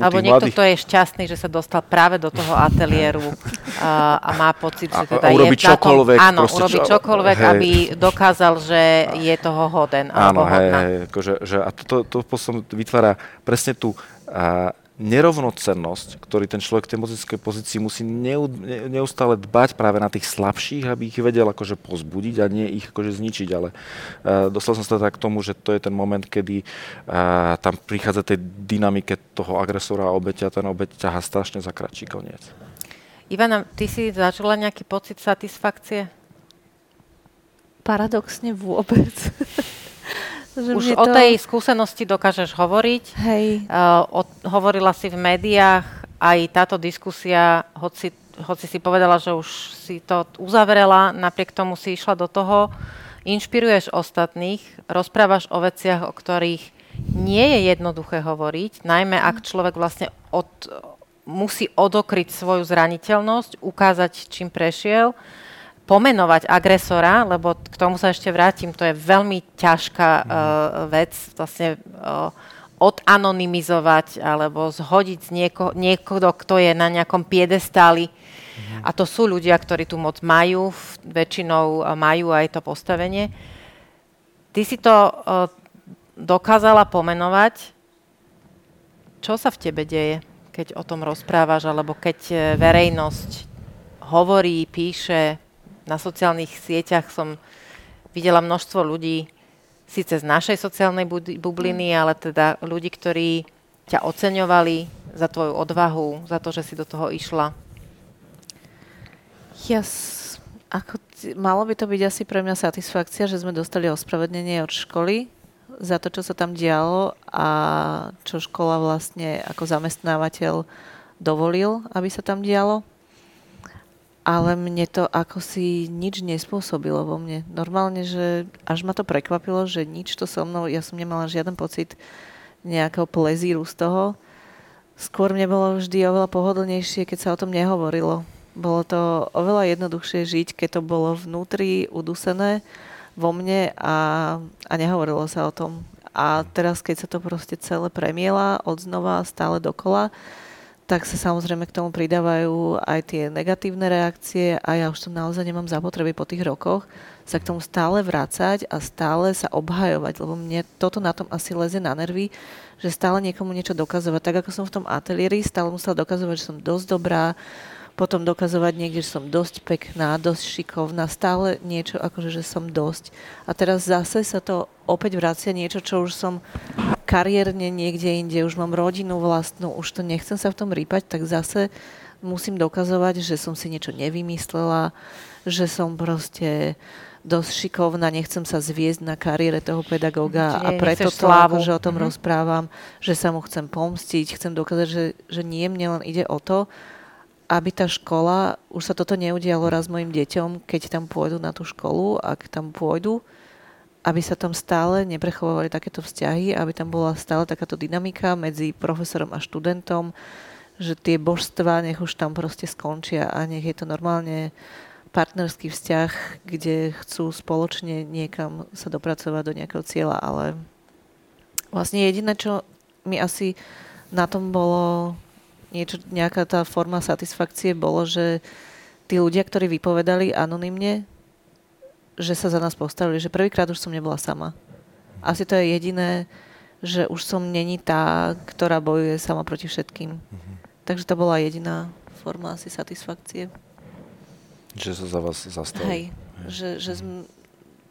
[SPEAKER 1] Alebo niekto, mladých... kto je šťastný, že sa dostal práve do toho ateliéru a, a má pocit, že teda a, a
[SPEAKER 3] je čokoľvek,
[SPEAKER 1] áno, proste, čokoľvek, hej. aby dokázal, že je toho hoden.
[SPEAKER 3] Áno, hej, hej, akože, že, a to, to, to vytvára presne tú a, nerovnocennosť, ktorý ten človek v tej mozaickej pozícii musí neustále dbať práve na tých slabších, aby ich vedel akože pozbudiť a nie ich akože zničiť, ale uh, dostal som sa teda k tomu, že to je ten moment, kedy uh, tam prichádza tej dynamike toho agresora a obeťa a ten obeť ťaha strašne za kratší koniec.
[SPEAKER 1] Ivana, ty si zažila nejaký pocit satisfakcie?
[SPEAKER 4] Paradoxne vôbec.
[SPEAKER 1] Že Už o to... tej skúsenosti dokážeš hovoriť.
[SPEAKER 4] Hej.
[SPEAKER 1] Uh, o, hovorila si v médiách, aj táto diskusia, hoci, hoci si povedala, že už si to uzavrela, napriek tomu si išla do toho, inšpiruješ ostatných, rozprávaš o veciach, o ktorých nie je jednoduché hovoriť, najmä ak človek vlastne od, musí odokryť svoju zraniteľnosť, ukázať, čím prešiel pomenovať agresora, lebo k tomu sa ešte vrátim, to je veľmi ťažká uh, vec, vlastne uh, odanonymizovať alebo zhodiť z nieko, niekoho, kto je na nejakom piedestáli. Mm. A to sú ľudia, ktorí tu moc majú, väčšinou majú aj to postavenie. Ty si to uh, dokázala pomenovať. Čo sa v tebe deje, keď o tom rozprávaš, alebo keď verejnosť hovorí, píše, na sociálnych sieťach som videla množstvo ľudí, síce z našej sociálnej bubliny, ale teda ľudí, ktorí ťa oceňovali za tvoju odvahu, za to, že si do toho išla.
[SPEAKER 4] Ja, ako, malo by to byť asi pre mňa satisfakcia, že sme dostali ospravedlnenie od školy za to, čo sa tam dialo a čo škola vlastne ako zamestnávateľ dovolil, aby sa tam dialo ale mne to ako si nič nespôsobilo vo mne. Normálne, že až ma to prekvapilo, že nič to so mnou, ja som nemala žiaden pocit nejakého plezíru z toho. Skôr mne bolo vždy oveľa pohodlnejšie, keď sa o tom nehovorilo. Bolo to oveľa jednoduchšie žiť, keď to bolo vnútri udusené vo mne a, a nehovorilo sa o tom. A teraz, keď sa to proste celé premiela od znova stále dokola, tak sa samozrejme k tomu pridávajú aj tie negatívne reakcie a ja už som naozaj nemám zapotreby po tých rokoch sa k tomu stále vrácať a stále sa obhajovať, lebo mne toto na tom asi leze na nervy, že stále niekomu niečo dokazovať. Tak ako som v tom ateliéri stále musela dokazovať, že som dosť dobrá, potom dokazovať niekde, že som dosť pekná, dosť šikovná, stále niečo akože, že som dosť. A teraz zase sa to opäť vracia niečo, čo už som kariérne niekde inde, už mám rodinu vlastnú, už to nechcem sa v tom rýpať, tak zase musím dokazovať, že som si niečo nevymyslela, že som proste dosť šikovná, nechcem sa zviezť na kariére toho pedagóga a preto to, slávu. že o tom mm-hmm. rozprávam, že sa mu chcem pomstiť, chcem dokázať, že, že nie mne len ide o to, aby tá škola, už sa toto neudialo raz mojim deťom, keď tam pôjdu na tú školu, ak tam pôjdu, aby sa tam stále neprechovávali takéto vzťahy, aby tam bola stále takáto dynamika medzi profesorom a študentom, že tie božstva nech už tam proste skončia a nech je to normálne partnerský vzťah, kde chcú spoločne niekam sa dopracovať do nejakého cieľa, ale vlastne jediné, čo mi asi na tom bolo niečo, nejaká tá forma satisfakcie bolo, že tí ľudia, ktorí vypovedali anonymne, že sa za nás postavili, že prvýkrát už som nebola sama. Asi to je jediné, že už som není tá, ktorá bojuje sama proti všetkým. Mm-hmm. Takže to bola jediná forma asi satisfakcie.
[SPEAKER 3] Že sa za vás zastavili.
[SPEAKER 4] Hej, Hej. Že, že mm.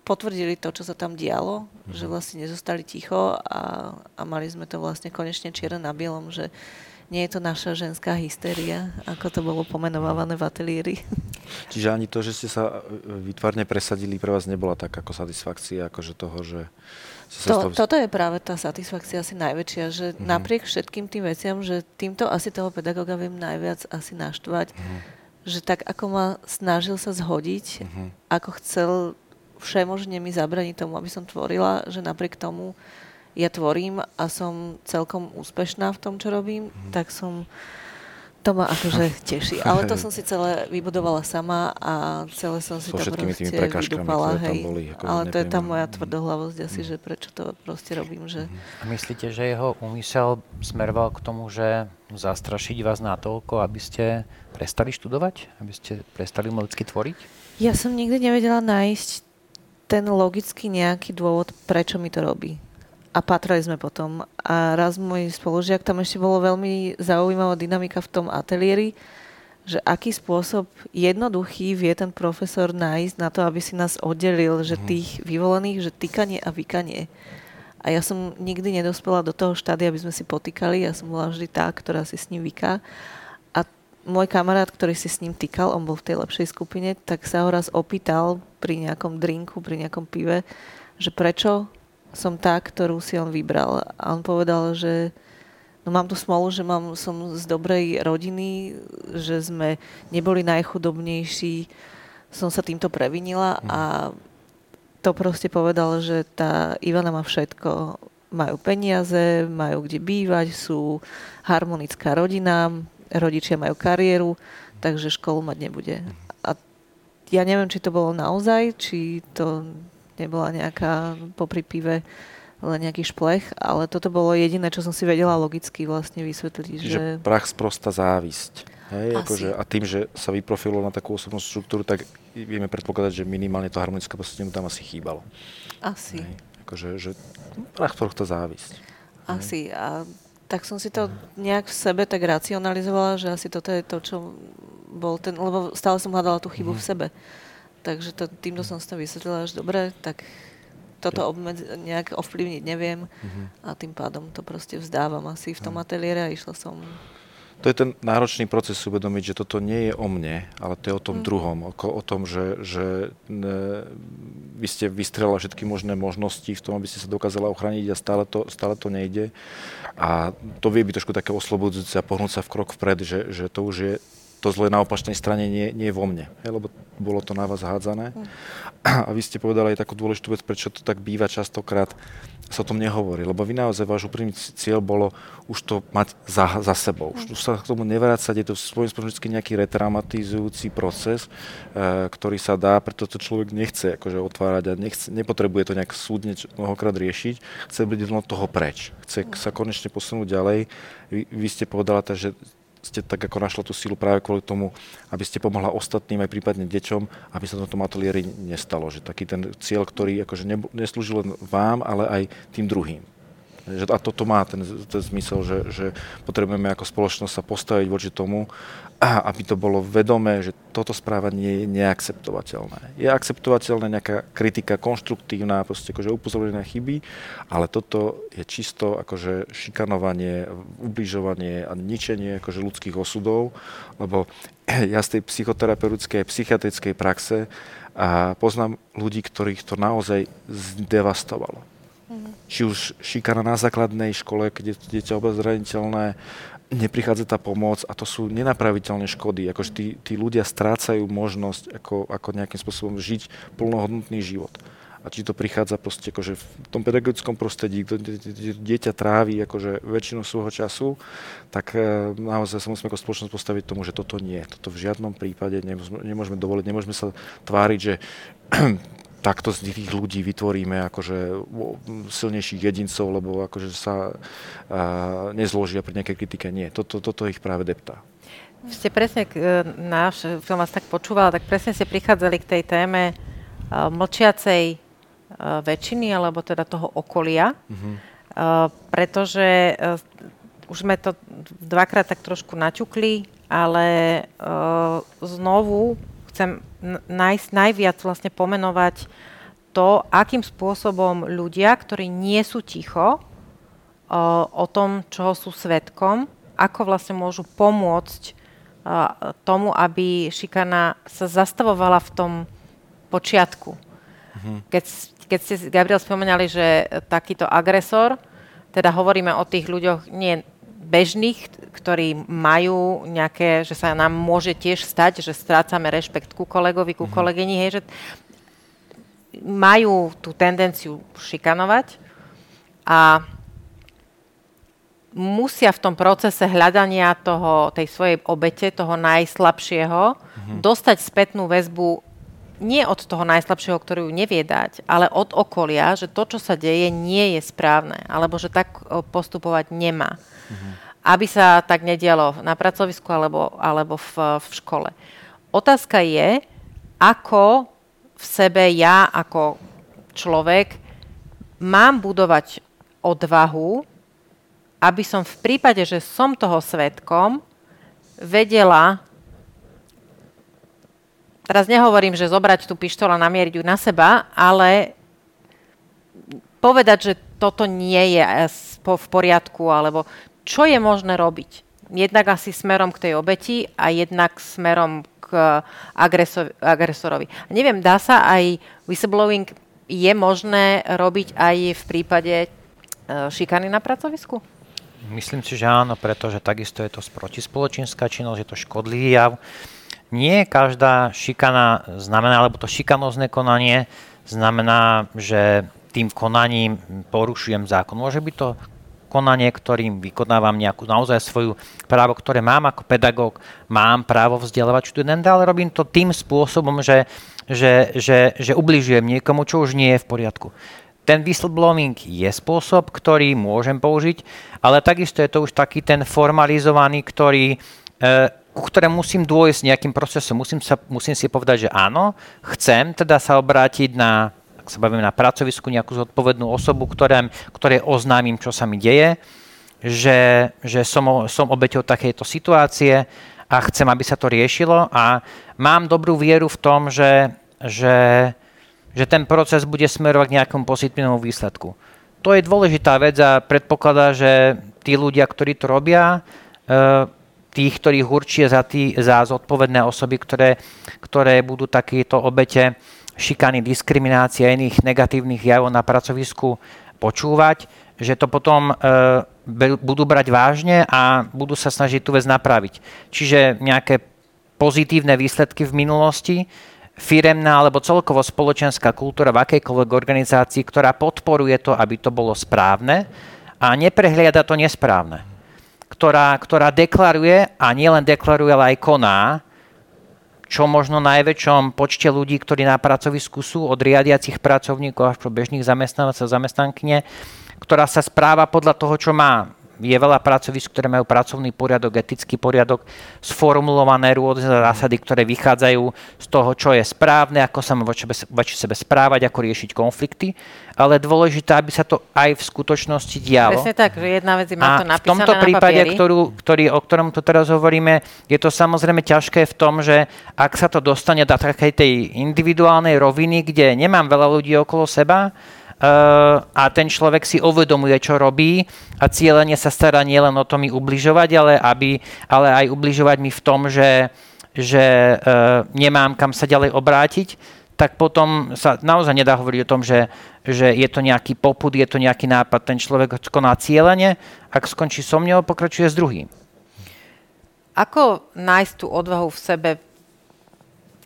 [SPEAKER 4] potvrdili to, čo sa tam dialo, mm-hmm. že vlastne nezostali ticho a, a mali sme to vlastne konečne čierne na bielom, že nie je to naša ženská hystéria, ako to bolo pomenovávané v ateliéri.
[SPEAKER 3] Čiže ani to, že ste sa vytvarne presadili, pre vás nebola tak ako satisfakcia, akože toho, že...
[SPEAKER 4] To, toto je práve tá satisfakcia asi najväčšia, že mm-hmm. napriek všetkým tým veciam, že týmto asi toho pedagóga viem najviac asi naštvať, mm-hmm. že tak ako ma snažil sa zhodiť, mm-hmm. ako chcel všemožne mi zabraniť tomu, aby som tvorila, že napriek tomu ja tvorím a som celkom úspešná v tom, čo robím, mm. tak som to ma akože teší. Ale to som si celé vybudovala sama a celé som si
[SPEAKER 3] so
[SPEAKER 4] to proste vydúpala. Hej. Boli, ako ale to je tá moja tvrdohlavosť asi, mm. že prečo to proste robím. Že...
[SPEAKER 2] A myslíte, že jeho úmysel smeroval k tomu, že zastrašiť vás natoľko, aby ste prestali študovať? Aby ste prestali umelecky tvoriť?
[SPEAKER 4] Ja som nikdy nevedela nájsť ten logický nejaký dôvod, prečo mi to robí a patrali sme potom. A raz môj spolužiak, tam ešte bolo veľmi zaujímavá dynamika v tom ateliéri, že aký spôsob jednoduchý vie ten profesor nájsť na to, aby si nás oddelil, že mhm. tých vyvolených, že týkanie a vykanie. A ja som nikdy nedospela do toho štádia, aby sme si potýkali. Ja som bola vždy tá, ktorá si s ním vyká. A môj kamarát, ktorý si s ním týkal, on bol v tej lepšej skupine, tak sa ho raz opýtal pri nejakom drinku, pri nejakom pive, že prečo som tá, ktorú si on vybral. A on povedal, že no mám tu smolu, že mám, som z dobrej rodiny, že sme neboli najchudobnejší, som sa týmto previnila mhm. a to proste povedal, že tá Ivana má všetko. Majú peniaze, majú kde bývať, sú harmonická rodina, rodičia majú kariéru, takže školu mať nebude. Mhm. A ja neviem, či to bolo naozaj, či to nebola nejaká popri pive len nejaký šplech, ale toto bolo jediné, čo som si vedela logicky vlastne vysvetliť.
[SPEAKER 3] Čiže že... prach sprosta závisť. Hej, akože, a tým, že sa vyprofiloval na takú osobnú štruktúru, tak vieme predpokladať, že minimálne to harmonické prostredie mu tam asi chýbalo.
[SPEAKER 4] Asi.
[SPEAKER 3] Hej, akože, že prach sprosta závisť.
[SPEAKER 4] Asi. A tak som si to nejak v sebe tak racionalizovala, že asi toto je to, čo bol ten, lebo stále som hľadala tú chybu mm. v mhm. sebe. Takže to, týmto som si to vysvetlila až dobre, tak toto obmedzi, nejak ovplyvniť neviem uh-huh. a tým pádom to proste vzdávam asi v tom ateliére a išla som
[SPEAKER 3] to je ten náročný proces uvedomiť, že toto nie je o mne, ale to je o tom mm. druhom. O, o tom, že, že ne, vy ste vystrelali všetky možné možnosti v tom, aby ste sa dokázala uchrániť a stále to, stále to nejde. A to vie byť trošku také oslobodzujúce a pohnúť sa v krok vpred, že, že to už je to zle na opačnej strane nie, nie je vo mne, hej, lebo bolo to na vás hádzané. Mm. A vy ste povedali aj takú dôležitú vec, prečo to tak býva častokrát, sa o tom nehovorí, lebo vy naozaj váš úprimný cieľ bolo už to mať za, za sebou. Už sa k tomu nevrácať, je to svojím spôsobom nejaký retraumatizujúci proces, e, ktorý sa dá, preto to človek nechce akože otvárať a nechce, nepotrebuje to nejak súdne mnohokrát riešiť, chce byť od toho preč, chce sa konečne posunúť ďalej. Vy, vy ste povedala, že ste tak ako našla tú silu práve kvôli tomu, aby ste pomohla ostatným aj prípadne deťom, aby sa na tom ateliéri nestalo. Že taký ten cieľ, ktorý akože neslúži len vám, ale aj tým druhým. A toto má ten, ten zmysel, že, že potrebujeme ako spoločnosť sa postaviť voči tomu, aby to bolo vedomé, že toto správanie je neakceptovateľné. Je akceptovateľná nejaká kritika konštruktívna, proste akože upozornené chyby, ale toto je čisto akože šikanovanie, ubližovanie a ničenie akože ľudských osudov, lebo ja z tej psychoterapeutickej a psychiatrickej praxe a poznám ľudí, ktorých to naozaj zdevastovalo či už šikana na základnej škole, je dieťa obozraniteľné, neprichádza tá pomoc a to sú nenapraviteľné škody. Akože tí, tí ľudia strácajú možnosť ako, ako nejakým spôsobom žiť plnohodnotný život. A či to prichádza proste akože v tom pedagogickom prostredí, kde dieťa trávi akože väčšinu svojho času, tak e, naozaj sa musíme ako spoločnosť postaviť tomu, že toto nie. Toto v žiadnom prípade nemôžeme, nemôžeme dovoliť, nemôžeme sa tváriť, že takto z tých ľudí vytvoríme akože silnejších jedincov, lebo akože sa nezložia pri nejakej kritike. Nie, toto, toto ich práve deptá.
[SPEAKER 1] Ste presne, e, náš, som vás tak počúvala, tak presne ste prichádzali k tej téme uh, mlčiacej uh, väčšiny, alebo teda toho okolia, uh, pretože už sme to dvakrát tak trošku naťukli, ale znovu chcem nájsť najviac vlastne pomenovať to, akým spôsobom ľudia, ktorí nie sú ticho o, o tom, čoho sú svetkom, ako vlastne môžu pomôcť tomu, aby šikana sa zastavovala v tom počiatku. Mhm. Keď, keď ste, Gabriel, spomenali, že takýto agresor, teda hovoríme o tých ľuďoch nie bežných, ktorí majú nejaké, že sa nám môže tiež stať, že strácame rešpekt ku kolegovi, ku mm-hmm. kolegyni, hej, že majú tú tendenciu šikanovať a musia v tom procese hľadania toho, tej svojej obete, toho najslabšieho, mm-hmm. dostať spätnú väzbu nie od toho najslabšieho, ktorý ju nevie dať, ale od okolia, že to, čo sa deje, nie je správne, alebo že tak postupovať nemá. Mm-hmm. Aby sa tak nedialo na pracovisku alebo, alebo v, v škole. Otázka je, ako v sebe ja ako človek mám budovať odvahu, aby som v prípade, že som toho svetkom, vedela, teraz nehovorím, že zobrať tú pištola a namieriť ju na seba, ale povedať, že toto nie je v poriadku, alebo čo je možné robiť. Jednak asi smerom k tej obeti a jednak smerom k agresor, agresorovi. Neviem, dá sa aj whistleblowing je možné robiť aj v prípade e, šikany na pracovisku?
[SPEAKER 2] Myslím si, že áno, pretože takisto je to protispoločenská činnosť, je to škodlivý jav. Nie každá šikana znamená, alebo to šikanozne konanie znamená, že tým konaním porušujem zákon. Môže byť to konanie, ktorým vykonávam nejakú naozaj svoju právo, ktoré mám ako pedagóg, mám právo vzdelávať študenta, ale robím to tým spôsobom, že, že, že, že ubližujem niekomu, čo už nie je v poriadku. Ten whistleblowing je spôsob, ktorý môžem použiť, ale takisto je to už taký ten formalizovaný, ktorý, e, ku ktorému musím dôjsť nejakým procesom. Musím, sa, musím si povedať, že áno, chcem teda sa obrátiť na ak sa bavíme na pracovisku, nejakú zodpovednú osobu, ktoré, ktoré oznámim, čo sa mi deje, že, že som, som obeťou takejto situácie a chcem, aby sa to riešilo a mám dobrú vieru v tom, že, že, že ten proces bude smerovať k nejakému pozitívnemu výsledku. To je dôležitá vec a predpokladá, že tí ľudia, ktorí to robia, e, tých, ktorých určie za, tí, za zodpovedné osoby, ktoré, ktoré budú takéto obete šikany, diskriminácie a iných negatívnych javov na pracovisku počúvať, že to potom e, budú brať vážne a budú sa snažiť tú vec napraviť. Čiže nejaké pozitívne výsledky v minulosti, firemná alebo celkovo spoločenská kultúra v akejkoľvek organizácii, ktorá podporuje to, aby to bolo správne a neprehliada to nesprávne. Ktorá, ktorá deklaruje a nielen deklaruje, ale aj koná, čo možno najväčšom počte ľudí, ktorí na pracovisku sú, od riadiacich pracovníkov až po bežných zamestnávateľov, zamestnankyne, ktorá sa správa podľa toho, čo má je veľa pracovisk, ktoré majú pracovný poriadok, etický poriadok, sformulované rôzne zásady, ktoré vychádzajú z toho, čo je správne, ako sa voči, voči sebe správať, ako riešiť konflikty, ale dôležité, aby sa to aj v skutočnosti dialo.
[SPEAKER 1] Presne tak, že jedna vec má to napísané
[SPEAKER 2] v tomto prípade, ktorú, ktorý, o ktorom tu teraz hovoríme, je to samozrejme ťažké v tom, že ak sa to dostane do takej tej individuálnej roviny, kde nemám veľa ľudí okolo seba, a ten človek si uvedomuje, čo robí a cieľene sa stará nielen o to mi ubližovať, ale, aby, ale aj ubližovať mi v tom, že, že uh, nemám kam sa ďalej obrátiť, tak potom sa naozaj nedá hovoriť o tom, že, že je to nejaký poput, je to nejaký nápad. Ten človek koná cieľene, ak skončí so mňou, pokračuje s druhým.
[SPEAKER 1] Ako nájsť tú odvahu v sebe,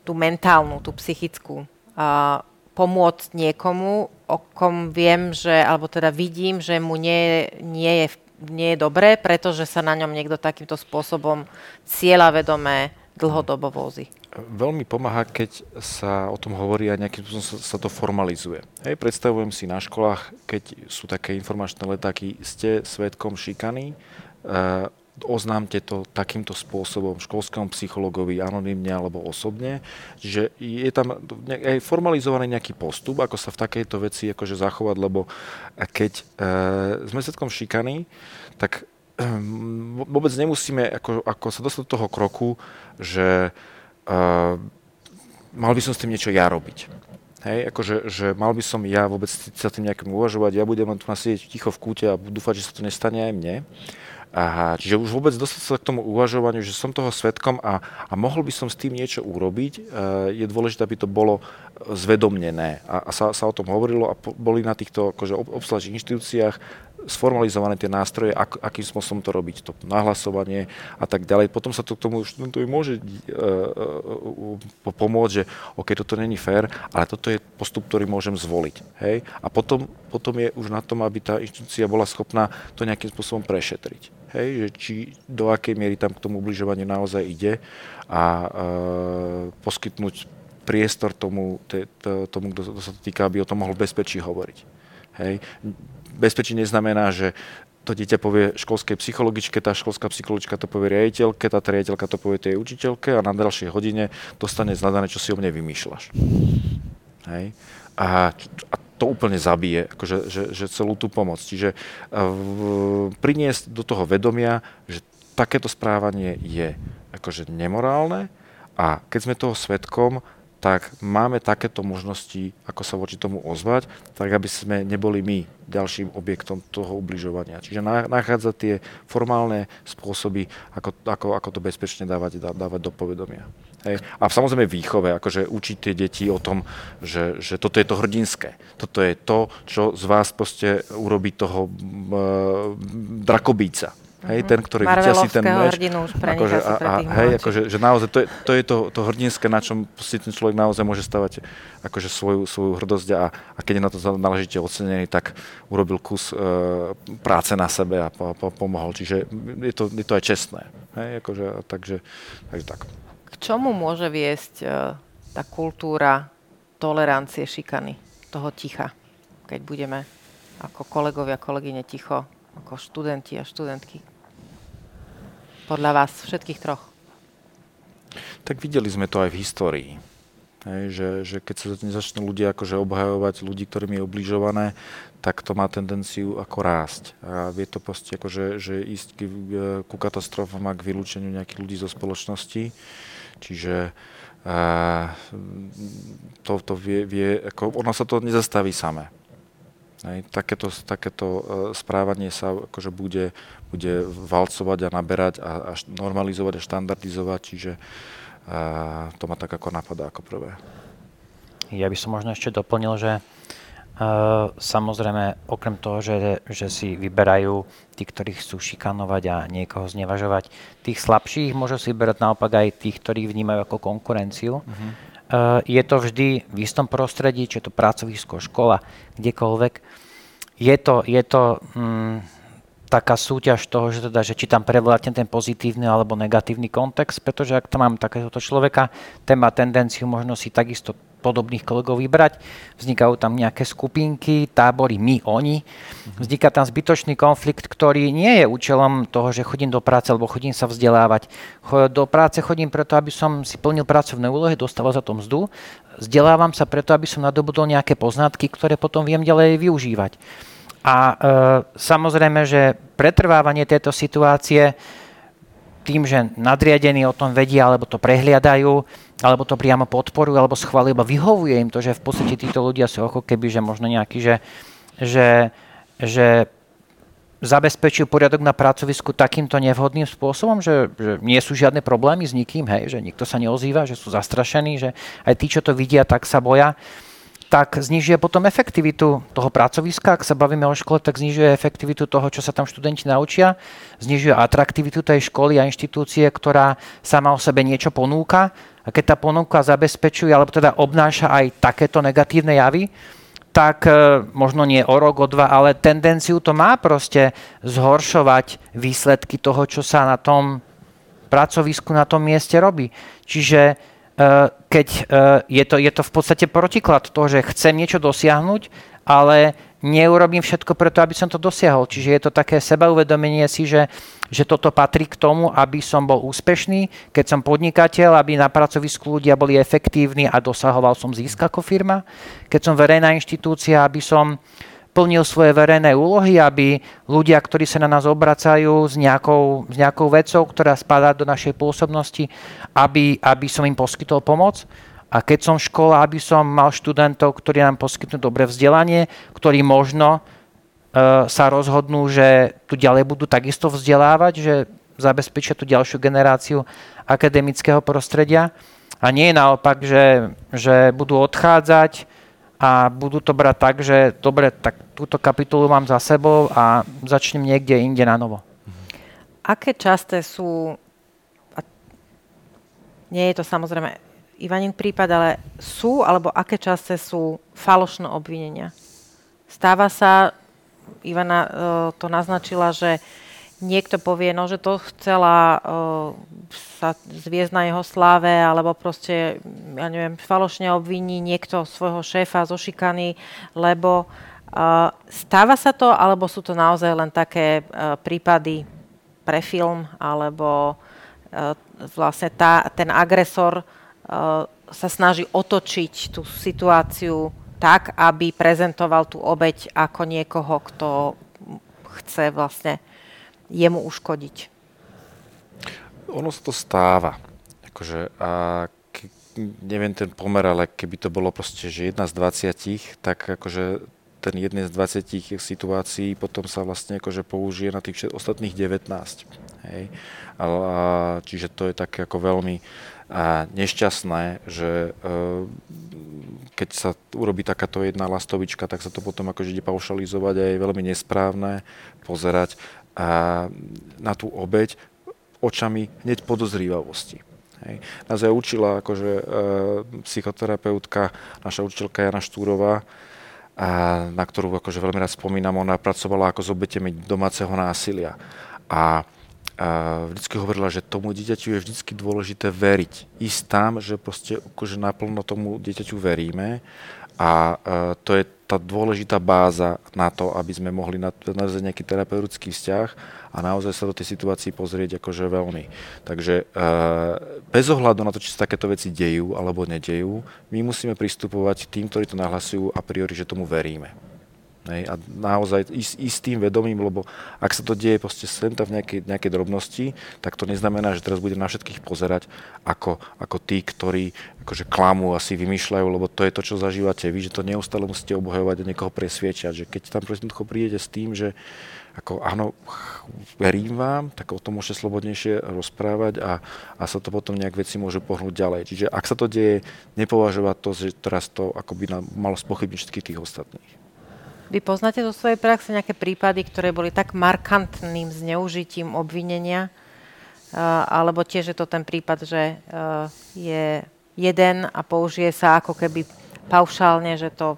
[SPEAKER 1] tú mentálnu, tú psychickú, a pomôcť niekomu, o kom viem, že, alebo teda vidím, že mu nie, nie, je, nie je dobré, pretože sa na ňom niekto takýmto spôsobom cieľavedomé dlhodobo vozí.
[SPEAKER 3] Veľmi pomáha, keď sa o tom hovorí a nejakým spôsobom sa, sa to formalizuje. Hej, predstavujem si na školách, keď sú také informačné letáky, ste svetkom šikany, uh, oznámte to takýmto spôsobom školskému psychologovi anonymne alebo osobne, že je tam aj formalizovaný nejaký postup, ako sa v takejto veci akože zachovať, lebo keď e, sme svetkom šikany, tak e, vôbec nemusíme ako, ako sa dostať do toho kroku, že e, mal by som s tým niečo ja robiť. Hej, akože že mal by som ja vôbec sa tým nejakým uvažovať, ja budem tu nasieť ticho v kúte a dúfať, že sa to nestane aj mne. A, čiže už vôbec dostať sa k tomu uvažovaniu, že som toho svetkom a, a mohol by som s tým niečo urobiť, e, je dôležité, aby to bolo zvedomnené. A, a sa, sa o tom hovorilo a po, boli na týchto akože, obzvlášť inštitúciách sformalizované tie nástroje, ak, akým spôsobom to robiť, to nahlasovanie a tak ďalej. Potom sa to k tomu študentovi môže uh, uh, pomôcť, že OK, toto není fér, ale toto je postup, ktorý môžem zvoliť. Hej? A potom, potom je už na tom, aby tá inštitúcia bola schopná to nejakým spôsobom prešetriť. Hej? Že či do akej miery tam k tomu ubližovaniu naozaj ide a uh, poskytnúť priestor tomu, te, tomu kto sa to týka, aby o tom mohol bezpečí hovoriť. Hej bezpečí neznamená, že to dieťa povie školskej psychologičke, tá školská psychologička to povie riaditeľke, tá riaditeľka to povie tej učiteľke a na ďalšej hodine dostane zadané, čo si o mne vymýšľaš. Hej. A, a to úplne zabije akože, že, že celú tú pomoc. Čiže v, priniesť do toho vedomia, že takéto správanie je akože nemorálne a keď sme toho svetkom, tak máme takéto možnosti, ako sa voči tomu ozvať, tak aby sme neboli my ďalším objektom toho ubližovania. Čiže nachádzať tie formálne spôsoby, ako, ako, ako to bezpečne dávať, dávať do povedomia. Hej. A samozrejme výchove, akože učiť tie deti o tom, že, že toto je to hrdinské. Toto je to, čo z vás proste urobí toho uh, drakobíca. Hej, ten, ktorý vyťasí ten meč.
[SPEAKER 1] už akože, a, a,
[SPEAKER 3] hej, akože, že naozaj to je, to, je to, to hrdinské, na čom si ten človek naozaj môže stavať akože svoju, svoju hrdosť a, a keď je na to náležite ocenený, tak urobil kus e, práce na sebe a po, po, pomohol. Čiže je to, je to aj čestné. Hej, akože, takže, takže tak.
[SPEAKER 1] K čomu môže viesť e, tá kultúra tolerancie, šikany, toho ticha, keď budeme ako kolegovia, kolegyne ticho, ako študenti a študentky? Podľa vás všetkých troch?
[SPEAKER 3] Tak videli sme to aj v histórii. Hej, že, že keď sa začnú ľudia akože obhajovať ľudí, ktorým je obližované, tak to má tendenciu ako rásť. A vie to proste akože, že ísť k, ku katastrofám a k vylúčeniu nejakých ľudí zo spoločnosti. Čiže a, to, to vie, vie, ako, ono sa to nezastaví samé. Hej, takéto, takéto uh, správanie sa akože bude, bude valcovať a naberať a, a normalizovať a štandardizovať, čiže uh, to ma tak ako napadá ako prvé.
[SPEAKER 2] Ja by som možno ešte doplnil, že uh, samozrejme okrem toho, že, že si vyberajú tí, ktorí chcú šikanovať a niekoho znevažovať, tých slabších môžu si vyberať naopak aj tých, ktorí vnímajú ako konkurenciu. Uh-huh Eh, je to vždy v istom prostredí, či je to pracovisko, škola, kdekoľvek. Je to, je to mm, taká súťaž toho, že, teda, že či tam prevládne ten pozitívny alebo negatívny kontext, pretože ak tam mám takéhoto človeka, ten má tendenciu možno si takisto podobných kolegov vybrať. Vznikajú tam nejaké skupinky, tábory, my, oni. Vzniká tam zbytočný konflikt, ktorý nie je účelom toho, že chodím do práce alebo chodím sa vzdelávať. Do práce chodím preto, aby som si plnil pracovné úlohy, dostával za to mzdu. Vzdelávam sa preto, aby som nadobudol nejaké poznatky, ktoré potom viem ďalej využívať. A e, samozrejme, že pretrvávanie tejto situácie tým, že nadriadení o tom vedia, alebo to prehliadajú, alebo to priamo podporujú, alebo schválujú, alebo vyhovuje im to, že v podstate títo ľudia sú ako keby, že možno nejaký, že, že, že zabezpečujú poriadok na pracovisku takýmto nevhodným spôsobom, že, že nie sú žiadne problémy s nikým, hej, že nikto sa neozýva, že sú zastrašení, že aj tí, čo to vidia, tak sa boja tak znižuje potom efektivitu toho pracoviska. Ak sa bavíme o škole, tak znižuje efektivitu toho, čo sa tam študenti naučia, znižuje atraktivitu tej školy a inštitúcie, ktorá sama o sebe niečo ponúka. A keď tá ponuka zabezpečuje, alebo teda obnáša aj takéto negatívne javy, tak e, možno nie o rok, o dva, ale tendenciu to má proste zhoršovať výsledky toho, čo sa na tom pracovisku, na tom mieste robí. Čiže keď eh, je to, je to v podstate protiklad toho, že chcem niečo dosiahnuť, ale neurobím všetko preto, aby som to dosiahol. Čiže je to také sebauvedomenie si, že, že toto patrí k tomu, aby som bol úspešný, keď som podnikateľ, aby na pracovisku ľudia boli efektívni a dosahoval som zisk ako firma. Keď som verejná inštitúcia, aby som uh, plnil svoje verejné úlohy, aby ľudia, ktorí sa na nás obracajú s nejakou, s nejakou vecou, ktorá spadá do našej pôsobnosti, aby, aby som im poskytol pomoc. A keď som v škole, aby som mal študentov, ktorí nám poskytnú dobré vzdelanie, ktorí možno uh, sa rozhodnú, že tu ďalej budú takisto vzdelávať, že zabezpečia tú ďalšiu generáciu akademického prostredia. A nie je naopak, že, že budú odchádzať a budú to brať tak, že dobre, tak túto kapitolu mám za sebou a začnem niekde inde na novo.
[SPEAKER 1] Aké časté sú, a nie je to samozrejme Ivanin prípad, ale sú, alebo aké časté sú falošné obvinenia? Stáva sa, Ivana uh, to naznačila, že niekto povie, no, že to chcela uh, sa zviezť na jeho sláve, alebo proste, ja neviem, falošne obviní niekto svojho šéfa zo šikany, lebo uh, stáva sa to, alebo sú to naozaj len také uh, prípady pre film, alebo uh, vlastne tá, ten agresor uh, sa snaží otočiť tú situáciu tak, aby prezentoval tú obeď ako niekoho, kto chce vlastne jemu uškodiť?
[SPEAKER 3] Ono sa to stáva. Akože, a ke, neviem ten pomer, ale keby to bolo proste, že jedna z 20, tak akože ten jednej z 20 situácií potom sa vlastne akože použije na tých ostatných 19. Hej. A, a, čiže to je také ako veľmi a nešťastné, že e, keď sa urobí takáto jedna lastovička, tak sa to potom akože ide paušalizovať a je veľmi nesprávne pozerať a na tú obeď očami hneď podozrívavosti. Hej. Nás aj učila akože, e, psychoterapeutka, naša učiteľka Jana Štúrová, a, na ktorú akože veľmi rád spomínam, ona pracovala ako s obetemi domáceho násilia. A, a vždycky hovorila, že tomu dieťaťu je vždycky dôležité veriť. Ísť tam, že proste akože naplno tomu dieťaťu veríme a e, to je tá dôležitá báza na to, aby sme mohli nadviazať nejaký terapeutický vzťah a naozaj sa do tej situácii pozrieť akože veľmi. Takže e, bez ohľadu na to, či sa takéto veci dejú alebo nedejú, my musíme pristupovať tým, ktorí to nahlasujú a priori, že tomu veríme. Hej, a naozaj ísť, ísť tým vedomím, lebo ak sa to deje proste sem v nejakej, nejakej drobnosti, tak to neznamená, že teraz budem na všetkých pozerať ako, ako tí, ktorí akože klamú a si vymýšľajú, lebo to je to, čo zažívate vy, že to neustále musíte obhajovať a niekoho presviečať, že keď tam jednoducho prídete s tým, že ako áno, verím vám, tak o tom môžete slobodnejšie rozprávať a, a sa to potom nejak veci môžu pohnúť ďalej. Čiže ak sa to deje, nepovažovať to, že teraz to ako by nám malo spochybniť všetkých tých ostatných.
[SPEAKER 1] Vy poznáte zo svojej praxe nejaké prípady, ktoré boli tak markantným zneužitím obvinenia, alebo tiež je to ten prípad, že je jeden a použije sa ako keby paušálne, že to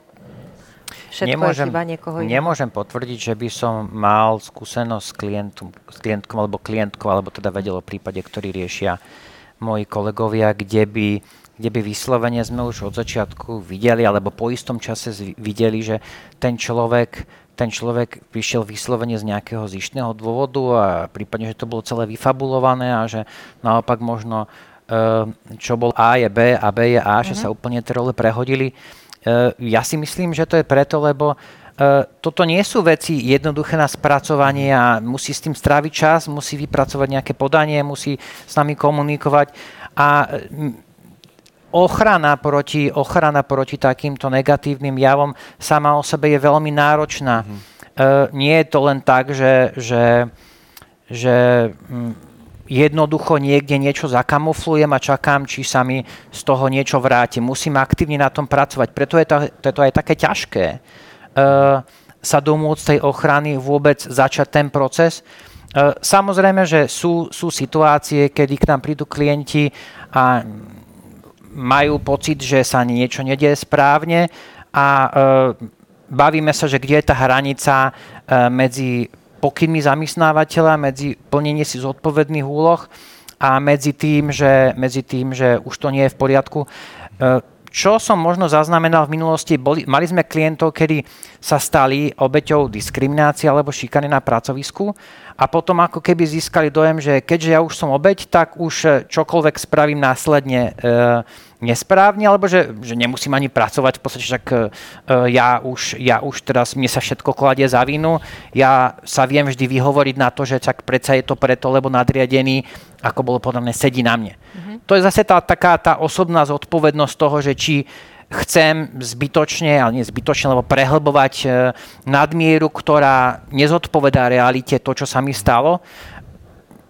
[SPEAKER 1] všetko nemôžem, je chyba niekoho
[SPEAKER 2] iného. Nemôžem potvrdiť, že by som mal skúsenosť s, klientom, s klientkom alebo klientkou, alebo teda vedel o prípade, ktorý riešia moji kolegovia, kde by kde by vyslovene sme už od začiatku videli, alebo po istom čase videli, že ten človek, ten človek prišiel vyslovene z nejakého zištného dôvodu a prípadne, že to bolo celé vyfabulované a že naopak možno eh, čo bol A je B a B je A, mm-hmm. že sa mhm. úplne tie role prehodili. Eh, ja si myslím, že to je preto, lebo Uh, toto nie sú veci jednoduché na spracovanie a musí s tým stráviť čas, musí vypracovať nejaké podanie, musí s nami komunikovať a ochrana proti, ochrana proti takýmto negatívnym javom sama o sebe je veľmi náročná. Mm. Nie je to len tak, že, že, že um, jednoducho niekde niečo zakamuflujem a čakám, či sa mi z toho niečo vráti. Musím aktívne na tom pracovať. Preto je to, to, je to aj také ťažké sa domôcť tej ochrany vôbec začať ten proces. Uh, samozrejme, že sú, sú situácie, kedy k nám prídu klienti a majú pocit, že sa niečo nedie správne a e, bavíme sa, že kde je tá hranica medzi pokynmi zamestnávateľa, medzi plnenie si zodpovedných úloh a medzi tým, že, medzi tým, že už to nie je v poriadku. Čo som možno zaznamenal v minulosti, boli, mali sme klientov, kedy sa stali obeťou diskriminácie alebo šikany na pracovisku a potom ako keby získali dojem, že keďže ja už som obeď, tak už čokoľvek spravím následne e, nesprávne, alebo že, že nemusím ani pracovať, v podstate však e, ja, už, ja už teraz, mne sa všetko kladie za vinu, ja sa viem vždy vyhovoriť na to, že tak predsa je to preto, lebo nadriadený, ako bolo povedané, sedí na mne. Mm-hmm. To je zase tá taká tá osobná zodpovednosť toho, že či chcem zbytočne, ale nie zbytočne, lebo prehlbovať e, nadmieru, ktorá nezodpovedá realite to, čo sa mi stalo.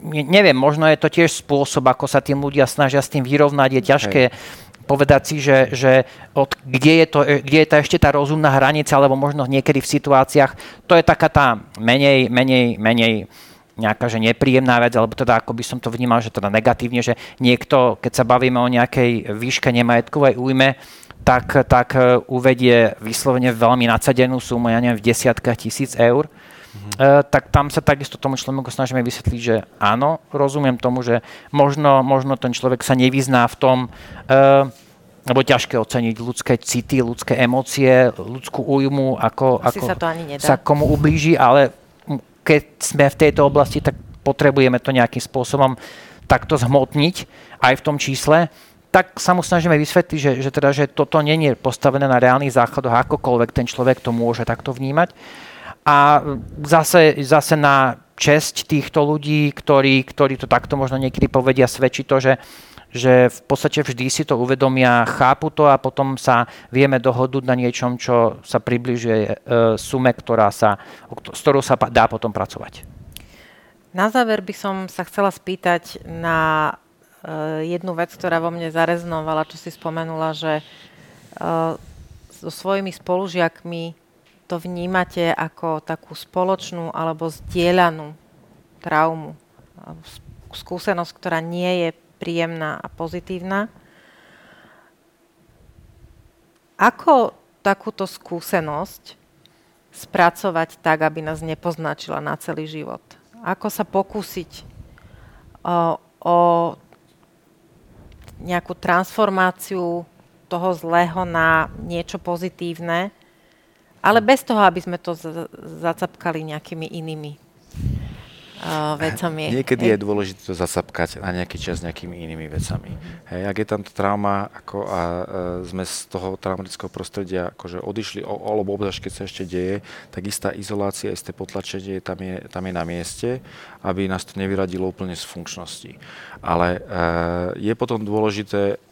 [SPEAKER 2] Neviem, možno je to tiež spôsob, ako sa tým ľudia snažia s tým vyrovnať. Je ťažké Hej. povedať si, že, že od, kde, je to, kde je tá ešte tá rozumná hranica, alebo možno niekedy v situáciách, to je taká tá menej, menej, menej nejaká že nepríjemná vec, alebo teda ako by som to vnímal, že teda negatívne, že niekto, keď sa bavíme o nejakej výške nemajetkovej újme, tak, tak e, uvedie vyslovene veľmi nadsadenú sumu, ja neviem, v desiatkách tisíc eur, mm-hmm. uh, tak tam sa takisto tomu človeku snažíme vysvetliť, že áno, rozumiem tomu, že možno, možno ten človek sa nevyzná v tom, uh, lebo ťažké oceniť ľudské city, ľudské emócie, ľudskú újmu, ako, ako
[SPEAKER 1] sa, to ani nedá.
[SPEAKER 2] sa komu ublíži, ale keď sme v tejto oblasti, tak potrebujeme to nejakým spôsobom takto zhmotniť aj v tom čísle tak sa mu snažíme vysvetliť, že, že, teda, že toto nie je postavené na reálnych základoch, akokoľvek ten človek to môže takto vnímať. A zase, zase na česť týchto ľudí, ktorí, ktorí to takto možno niekedy povedia, svedčí to, že, že v podstate vždy si to uvedomia, chápu to a potom sa vieme dohodnúť na niečom, čo sa približuje e, sume, ktorá sa, s ktorou sa dá potom pracovať.
[SPEAKER 1] Na záver by som sa chcela spýtať na Eh, jednu vec, ktorá vo mne zareznovala, čo si spomenula, že uh, so svojimi spolužiakmi to vnímate ako takú spoločnú alebo zdieľanú traumu, skúsenosť, ktorá nie je príjemná a pozitívna. Ako takúto skúsenosť spracovať tak, aby nás nepoznačila na celý život? Ako sa pokúsiť o, o nejakú transformáciu toho zlého na niečo pozitívne, ale bez toho, aby sme to zacapkali nejakými inými uh, vecami.
[SPEAKER 3] Niekedy je dôležité to zasapkať na nejaký čas nejakými inými vecami. Hej, ak je tam trauma ako a uh, sme z toho traumatického prostredia akože odišli, o, alebo obzvlášť keď sa ešte deje, tak istá izolácia, isté potlačenie tam je, tam je na mieste, aby nás to nevyradilo úplne z funkčnosti. Ale uh, je potom dôležité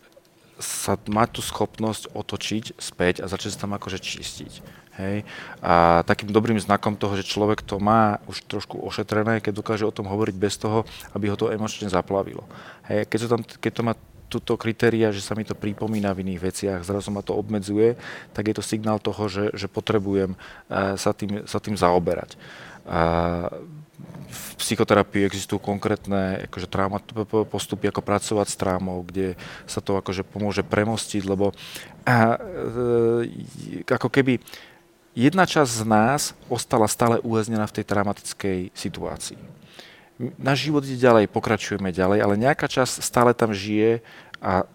[SPEAKER 3] sa mať tú schopnosť otočiť späť a začať sa tam akože čistiť. Hej. A takým dobrým znakom toho, že človek to má už trošku ošetrené, keď dokáže o tom hovoriť bez toho, aby ho to emočne zaplavilo. Hej. Keď, to tam, keď to má túto kritéria, že sa mi to pripomína v iných veciach, zrazu ma to obmedzuje, tak je to signál toho, že, že potrebujem uh, sa, tým, sa tým zaoberať. Uh, v psychoterapii existujú konkrétne akože, trauma, postupy, ako pracovať s traumou, kde sa to akože pomôže premostiť, lebo uh, ako keby jedna časť z nás ostala stále uväznená v tej traumatickej situácii. Náš život ide ďalej, pokračujeme ďalej, ale nejaká časť stále tam žije a e,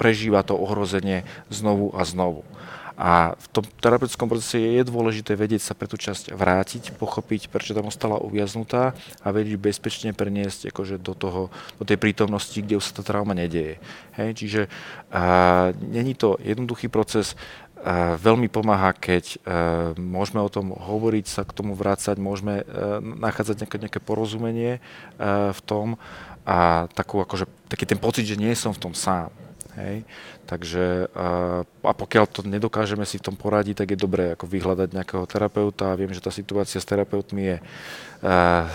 [SPEAKER 3] prežíva to ohrozenie znovu a znovu. A v tom terapeutickom procese je dôležité vedieť sa pre tú časť vrátiť, pochopiť, prečo tam ostala uviaznutá a vedieť bezpečne preniesť akože do, toho, do tej prítomnosti, kde už sa tá trauma nedieje. Hej, čiže a, není to jednoduchý proces, veľmi pomáha, keď e, môžeme o tom hovoriť, sa k tomu vrácať, môžeme e, nachádzať nejaké, nejaké porozumenie e, v tom a takú, akože, taký ten pocit, že nie som v tom sám. Hej? Takže a pokiaľ to nedokážeme si v tom poradiť, tak je dobré ako vyhľadať nejakého terapeuta. Viem, že tá situácia s terapeutmi je...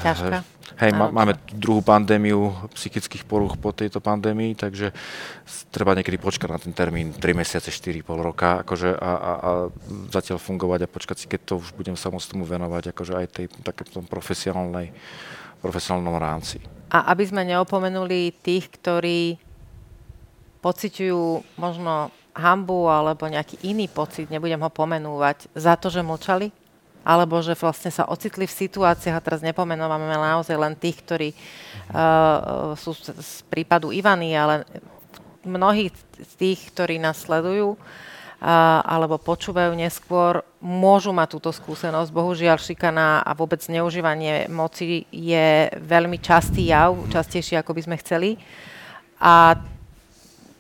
[SPEAKER 1] Ťažká.
[SPEAKER 3] Hej, má, máme druhú pandémiu psychických poruch po tejto pandémii, takže treba niekedy počkať na ten termín 3 mesiace, 4, pol roka akože a, a, a zatiaľ fungovať a počkať si, keď to už budem sa môcť tomu venovať akože aj tej takéto profesionálnej, profesionálnom rámci.
[SPEAKER 1] A aby sme neopomenuli tých, ktorí pociťujú možno hambu alebo nejaký iný pocit, nebudem ho pomenúvať, za to, že mlčali? Alebo že vlastne sa ocitli v situáciách, a teraz nepomenúvame naozaj len tých, ktorí uh, sú z, z prípadu Ivany, ale mnohých z tých, ktorí nás sledujú, alebo počúvajú neskôr, môžu mať túto skúsenosť. Bohužiaľ, šikana a vôbec zneužívanie moci je veľmi častý jav, častejší ako by sme chceli. A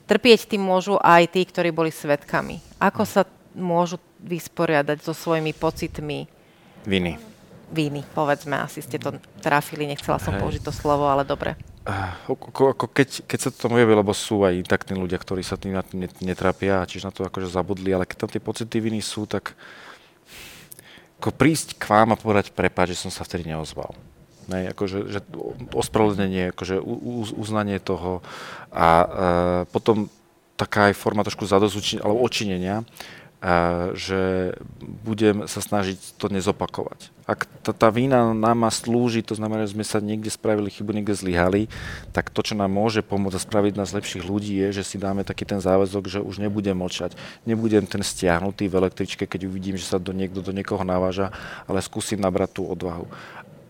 [SPEAKER 1] trpieť tým môžu aj tí, ktorí boli svetkami. Ako sa môžu vysporiadať so svojimi pocitmi?
[SPEAKER 3] Viny.
[SPEAKER 1] Viny, povedzme, asi ste to trafili, nechcela som Hej. použiť to slovo, ale dobre.
[SPEAKER 3] Ako, ako keď, keď sa to tomu javí, lebo sú aj intaktní ľudia, ktorí sa tým netrápia, čiže na to akože zabudli, ale keď tam tie pocity viny sú, tak ako prísť k vám a povedať prepáč, že som sa vtedy neozval. Ne, akože, že ospravedlnenie, akože uznanie toho a e, potom taká aj forma trošku zadozučenia alebo očinenia, že budem sa snažiť to nezopakovať. Ak tá, tá vína nám má slúži, to znamená, že sme sa niekde spravili chybu, niekde zlyhali, tak to, čo nám môže pomôcť a spraviť nás lepších ľudí, je, že si dáme taký ten záväzok, že už nebudem mlčať, nebudem ten stiahnutý v električke, keď uvidím, že sa do niekto do niekoho naváža, ale skúsim nabrať tú odvahu.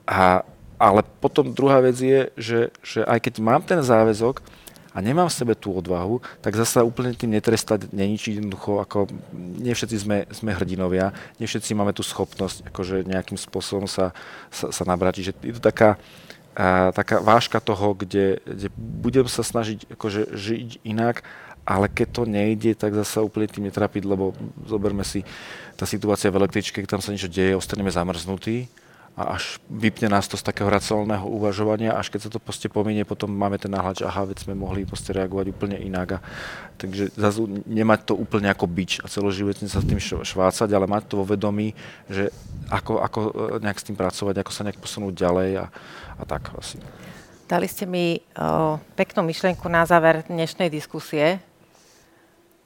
[SPEAKER 3] A, ale potom druhá vec je, že, že aj keď mám ten záväzok, a nemám v sebe tú odvahu, tak zase úplne tým netrestať, neničiť jednoducho, ako nie všetci sme, sme hrdinovia, nie všetci máme tú schopnosť akože nejakým spôsobom sa, sa, sa nabrať. Čiže je to taká, a, taká váška toho, kde, kde budem sa snažiť akože žiť inak, ale keď to nejde, tak zase úplne tým netrapiť, lebo zoberme si tá situácia v električke, keď tam sa niečo deje, ostaneme zamrznutí, a až vypne nás to z takého racionálneho uvažovania, až keď sa to proste pominie, potom máme ten náhľad, že aha, veď sme mohli proste reagovať úplne inak. A, takže zase nemať to úplne ako bič a celoživotne sa s tým švácať, ale mať to vo vedomí, že ako, ako e, nejak s tým pracovať, ako sa nejak posunúť ďalej a, a tak asi.
[SPEAKER 1] Dali ste mi o, peknú myšlienku na záver dnešnej diskusie.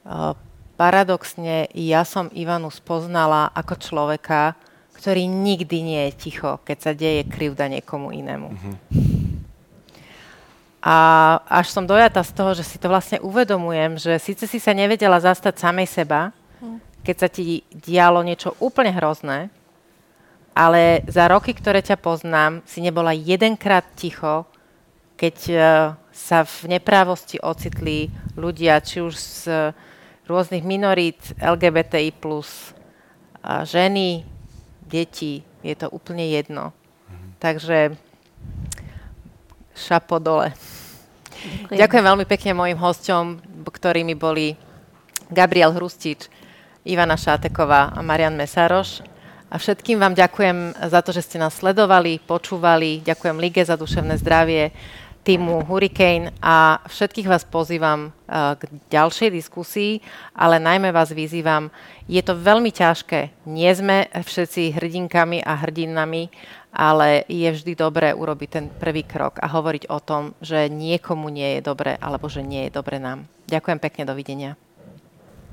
[SPEAKER 1] O, paradoxne, ja som Ivanu spoznala ako človeka, ktorý nikdy nie je ticho, keď sa deje krivda niekomu inému. Uh-huh. A až som dojata z toho, že si to vlastne uvedomujem, že síce si sa nevedela zastať samej seba, mhm. keď sa ti dialo niečo úplne hrozné, ale za roky, ktoré ťa poznám, si nebola jedenkrát ticho, keď uh, sa v neprávosti ocitli ľudia, či už z rôznych minorít, LGBTI+, ženy, deti, je to úplne jedno. Mhm. Takže šapo dole. Ďakujem. Ďakujem veľmi pekne mojim hosťom, ktorými boli Gabriel Hrustič, Ivana Šáteková a Marian Mesároš. A všetkým vám ďakujem za to, že ste nás sledovali, počúvali. Ďakujem Lige za duševné zdravie týmu Hurricane a všetkých vás pozývam uh, k ďalšej diskusii, ale najmä vás vyzývam, je to veľmi ťažké. Nie sme všetci hrdinkami a hrdinami, ale je vždy dobré urobiť ten prvý krok a hovoriť o tom, že niekomu nie je dobre alebo že nie je dobre nám. Ďakujem pekne, dovidenia.